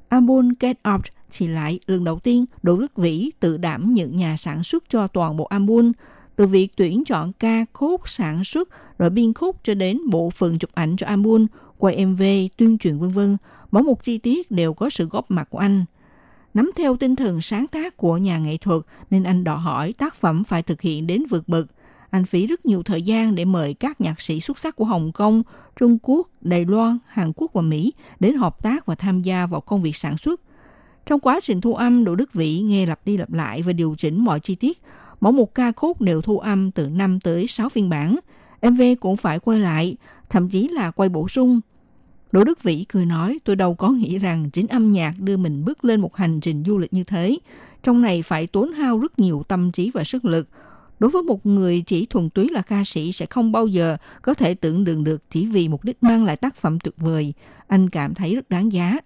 Album Get Out chỉ lại lần đầu tiên Đỗ Đức Vĩ tự đảm nhận nhà sản xuất cho toàn bộ album, từ việc tuyển chọn ca khúc sản xuất rồi biên khúc cho đến bộ phận chụp ảnh cho album, quay MV, tuyên truyền vân vân, mỗi một chi tiết đều có sự góp mặt của anh – Nắm theo tinh thần sáng tác của nhà nghệ thuật nên anh đòi hỏi tác phẩm phải thực hiện đến vượt bậc. Anh phí rất nhiều thời gian để mời các nhạc sĩ xuất sắc của Hồng Kông, Trung Quốc, Đài Loan, Hàn Quốc và Mỹ đến hợp tác và tham gia vào công việc sản xuất. Trong quá trình thu âm, Đỗ Đức Vĩ nghe lặp đi lặp lại và điều chỉnh mọi chi tiết. Mỗi một ca khúc đều thu âm từ 5 tới 6 phiên bản. MV cũng phải quay lại, thậm chí là quay bổ sung Đỗ Đức Vĩ cười nói, tôi đâu có nghĩ rằng chính âm nhạc đưa mình bước lên một hành trình du lịch như thế. Trong này phải tốn hao rất nhiều tâm trí và sức lực. Đối với một người chỉ thuần túy là ca sĩ sẽ không bao giờ có thể tưởng tượng được chỉ vì mục đích mang lại tác phẩm tuyệt vời. Anh cảm thấy rất đáng giá.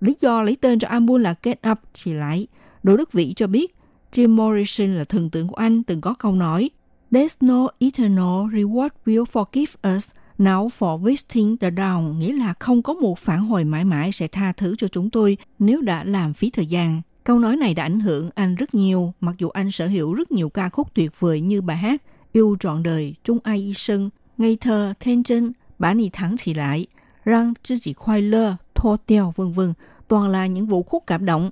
Lý do lấy tên cho album là Get Up chỉ lại. Đỗ Đức Vĩ cho biết Jim Morrison là thần tượng của anh từng có câu nói There's no eternal reward will forgive us – Now for wasting the down nghĩa là không có một phản hồi mãi mãi sẽ tha thứ cho chúng tôi nếu đã làm phí thời gian. Câu nói này đã ảnh hưởng anh rất nhiều, mặc dù anh sở hữu rất nhiều ca khúc tuyệt vời như bài hát Yêu trọn đời, Trung Ai Y Sân, Ngây thơ, Thiên chân, Bả Nì Thắng Thì Lại, Răng Chứ Chỉ Khoai Lơ, Thô Tèo, vân vân toàn là những vũ khúc cảm động.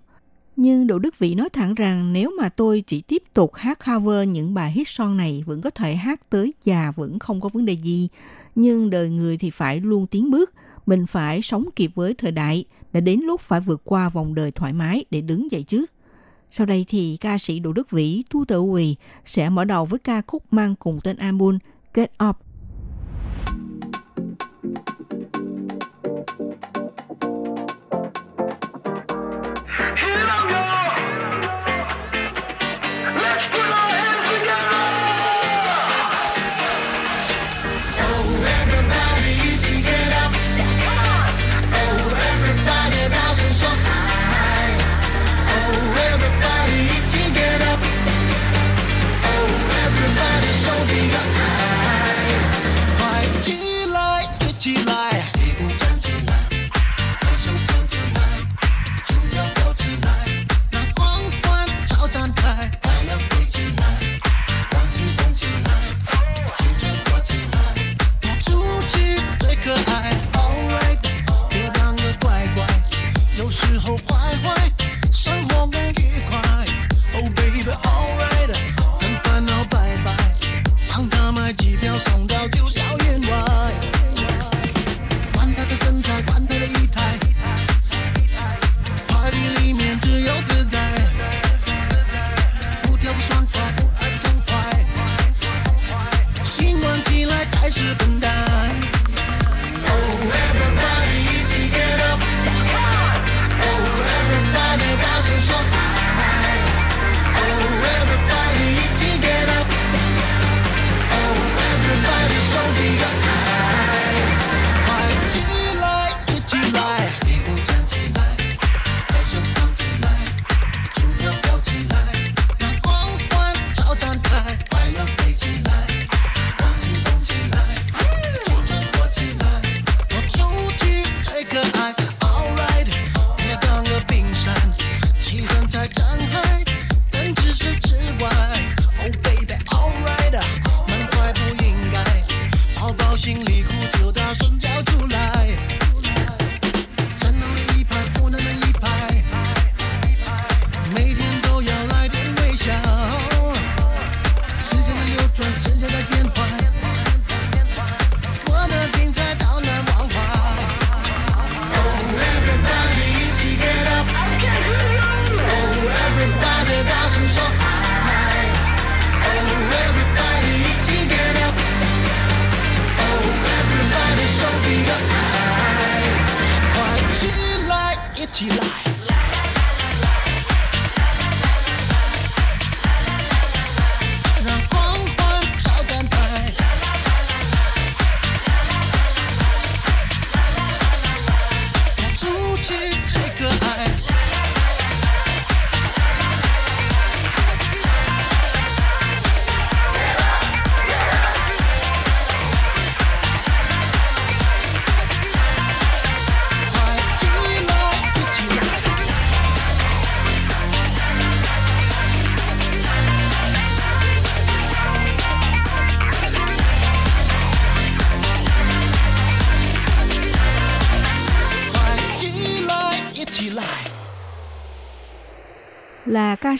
Nhưng Đỗ Đức Vĩ nói thẳng rằng nếu mà tôi chỉ tiếp tục hát cover những bài hit son này vẫn có thể hát tới già vẫn không có vấn đề gì. Nhưng đời người thì phải luôn tiến bước, mình phải sống kịp với thời đại, đã đến lúc phải vượt qua vòng đời thoải mái để đứng dậy chứ. Sau đây thì ca sĩ Đỗ Đức Vĩ, Thu Tự Quỳ sẽ mở đầu với ca khúc mang cùng tên album Get Up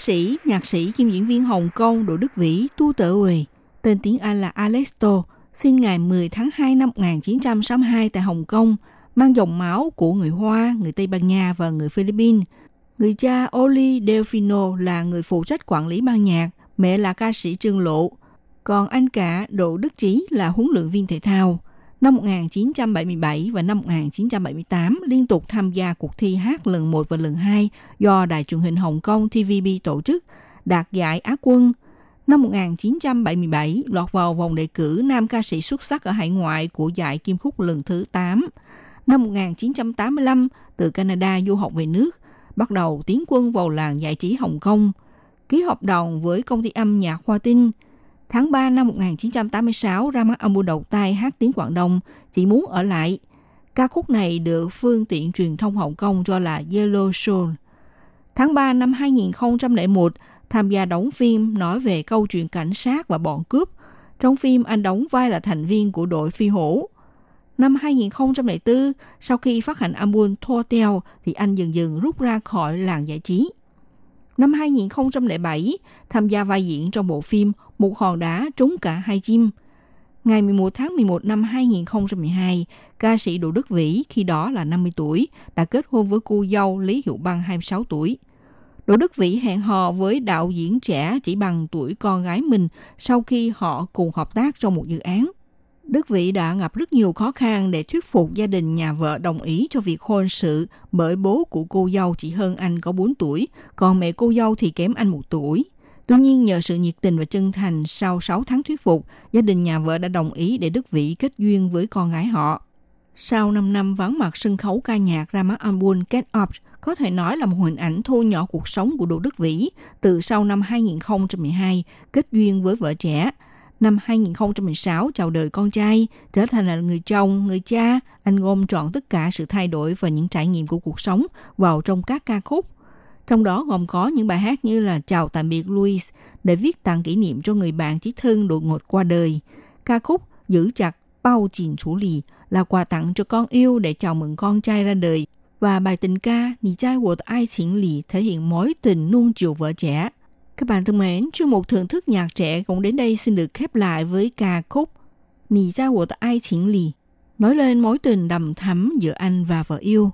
sĩ, nhạc sĩ kim diễn viên Hồng Kông Đỗ Đức Vĩ Tu Tự Uy, tên tiếng Anh là Alesto, sinh ngày 10 tháng 2 năm 1962 tại Hồng Kông, mang dòng máu của người Hoa, người Tây Ban Nha và người Philippines. Người cha Oli Delfino là người phụ trách quản lý ban nhạc, mẹ là ca sĩ Trương Lộ, còn anh cả Đỗ Đức Chí là huấn luyện viên thể thao. Năm 1977 và năm 1978 liên tục tham gia cuộc thi hát lần 1 và lần 2 do Đài truyền hình Hồng Kông TVB tổ chức, đạt giải Á quân. Năm 1977 lọt vào vòng đề cử nam ca sĩ xuất sắc ở hải ngoại của giải Kim Khúc lần thứ 8. Năm 1985 từ Canada du học về nước, bắt đầu tiến quân vào làng giải trí Hồng Kông, ký hợp đồng với công ty âm nhạc Hoa Tinh. Tháng 3 năm 1986 ra mắt album đầu tay hát tiếng Quảng Đông, chỉ muốn ở lại. Ca khúc này được phương tiện truyền thông Hồng Kông cho là Yellow Soul. Tháng 3 năm 2001, tham gia đóng phim nói về câu chuyện cảnh sát và bọn cướp. Trong phim, anh đóng vai là thành viên của đội phi hổ. Năm 2004, sau khi phát hành album Thua Teo, thì anh dần dần rút ra khỏi làng giải trí. Năm 2007, tham gia vai diễn trong bộ phim Một hòn đá trúng cả hai chim. Ngày 11 tháng 11 năm 2012, ca sĩ Đỗ Đức Vĩ khi đó là 50 tuổi, đã kết hôn với cô dâu Lý Hiệu Băng 26 tuổi. Đỗ Đức Vĩ hẹn hò với đạo diễn trẻ chỉ bằng tuổi con gái mình sau khi họ cùng hợp tác trong một dự án. Đức Vĩ đã gặp rất nhiều khó khăn để thuyết phục gia đình nhà vợ đồng ý cho việc hôn sự bởi bố của cô dâu chỉ hơn anh có 4 tuổi, còn mẹ cô dâu thì kém anh một tuổi. Tuy nhiên nhờ sự nhiệt tình và chân thành sau 6 tháng thuyết phục, gia đình nhà vợ đã đồng ý để Đức Vĩ kết duyên với con gái họ. Sau 5 năm vắng mặt sân khấu ca nhạc ra mắt album Get Up, có thể nói là một hình ảnh thu nhỏ cuộc sống của Đỗ Đức Vĩ từ sau năm 2012 kết duyên với vợ trẻ. Năm 2016 chào đời con trai, trở thành là người chồng, người cha, anh gom trọn tất cả sự thay đổi và những trải nghiệm của cuộc sống vào trong các ca khúc. Trong đó gồm có những bài hát như là Chào tạm biệt Louis để viết tặng kỷ niệm cho người bạn chí thân đột ngột qua đời. Ca khúc Giữ chặt bao chìn chủ lì là quà tặng cho con yêu để chào mừng con trai ra đời. Và bài tình ca Nì trai của ai chính lì thể hiện mối tình nuông chiều vợ trẻ. Các bạn thân mến, chương mục thưởng thức nhạc trẻ cũng đến đây xin được khép lại với ca khúc Nì ra của ai chính lì nói lên mối tình đầm thắm giữa anh và vợ yêu.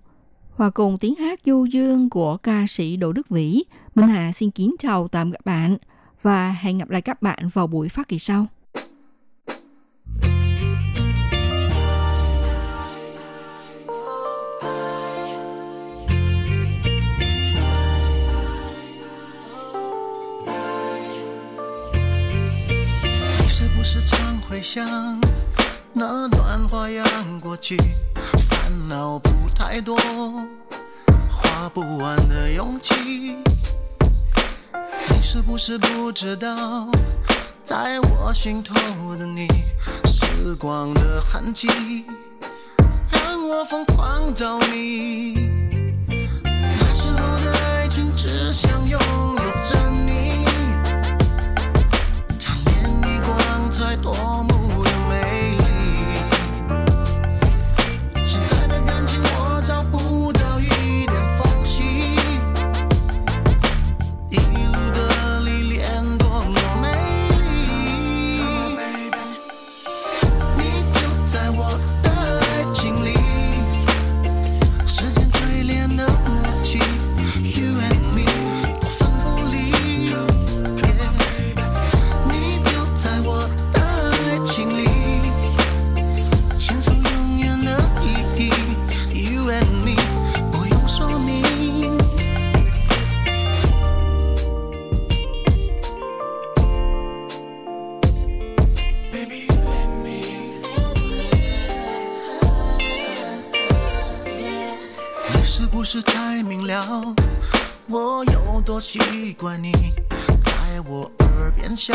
Hòa cùng tiếng hát du dương của ca sĩ Đỗ Đức Vĩ, Minh Hà xin kính chào tạm các bạn và hẹn gặp lại các bạn vào buổi phát kỳ sau. 回想那段花样过去，烦恼不太多，花不完的勇气，你是不是不知道，在我心头的你，时光的痕迹，让我疯狂着迷，那时候的爱情只想拥有着你，长年以光彩多。关你在我耳边笑。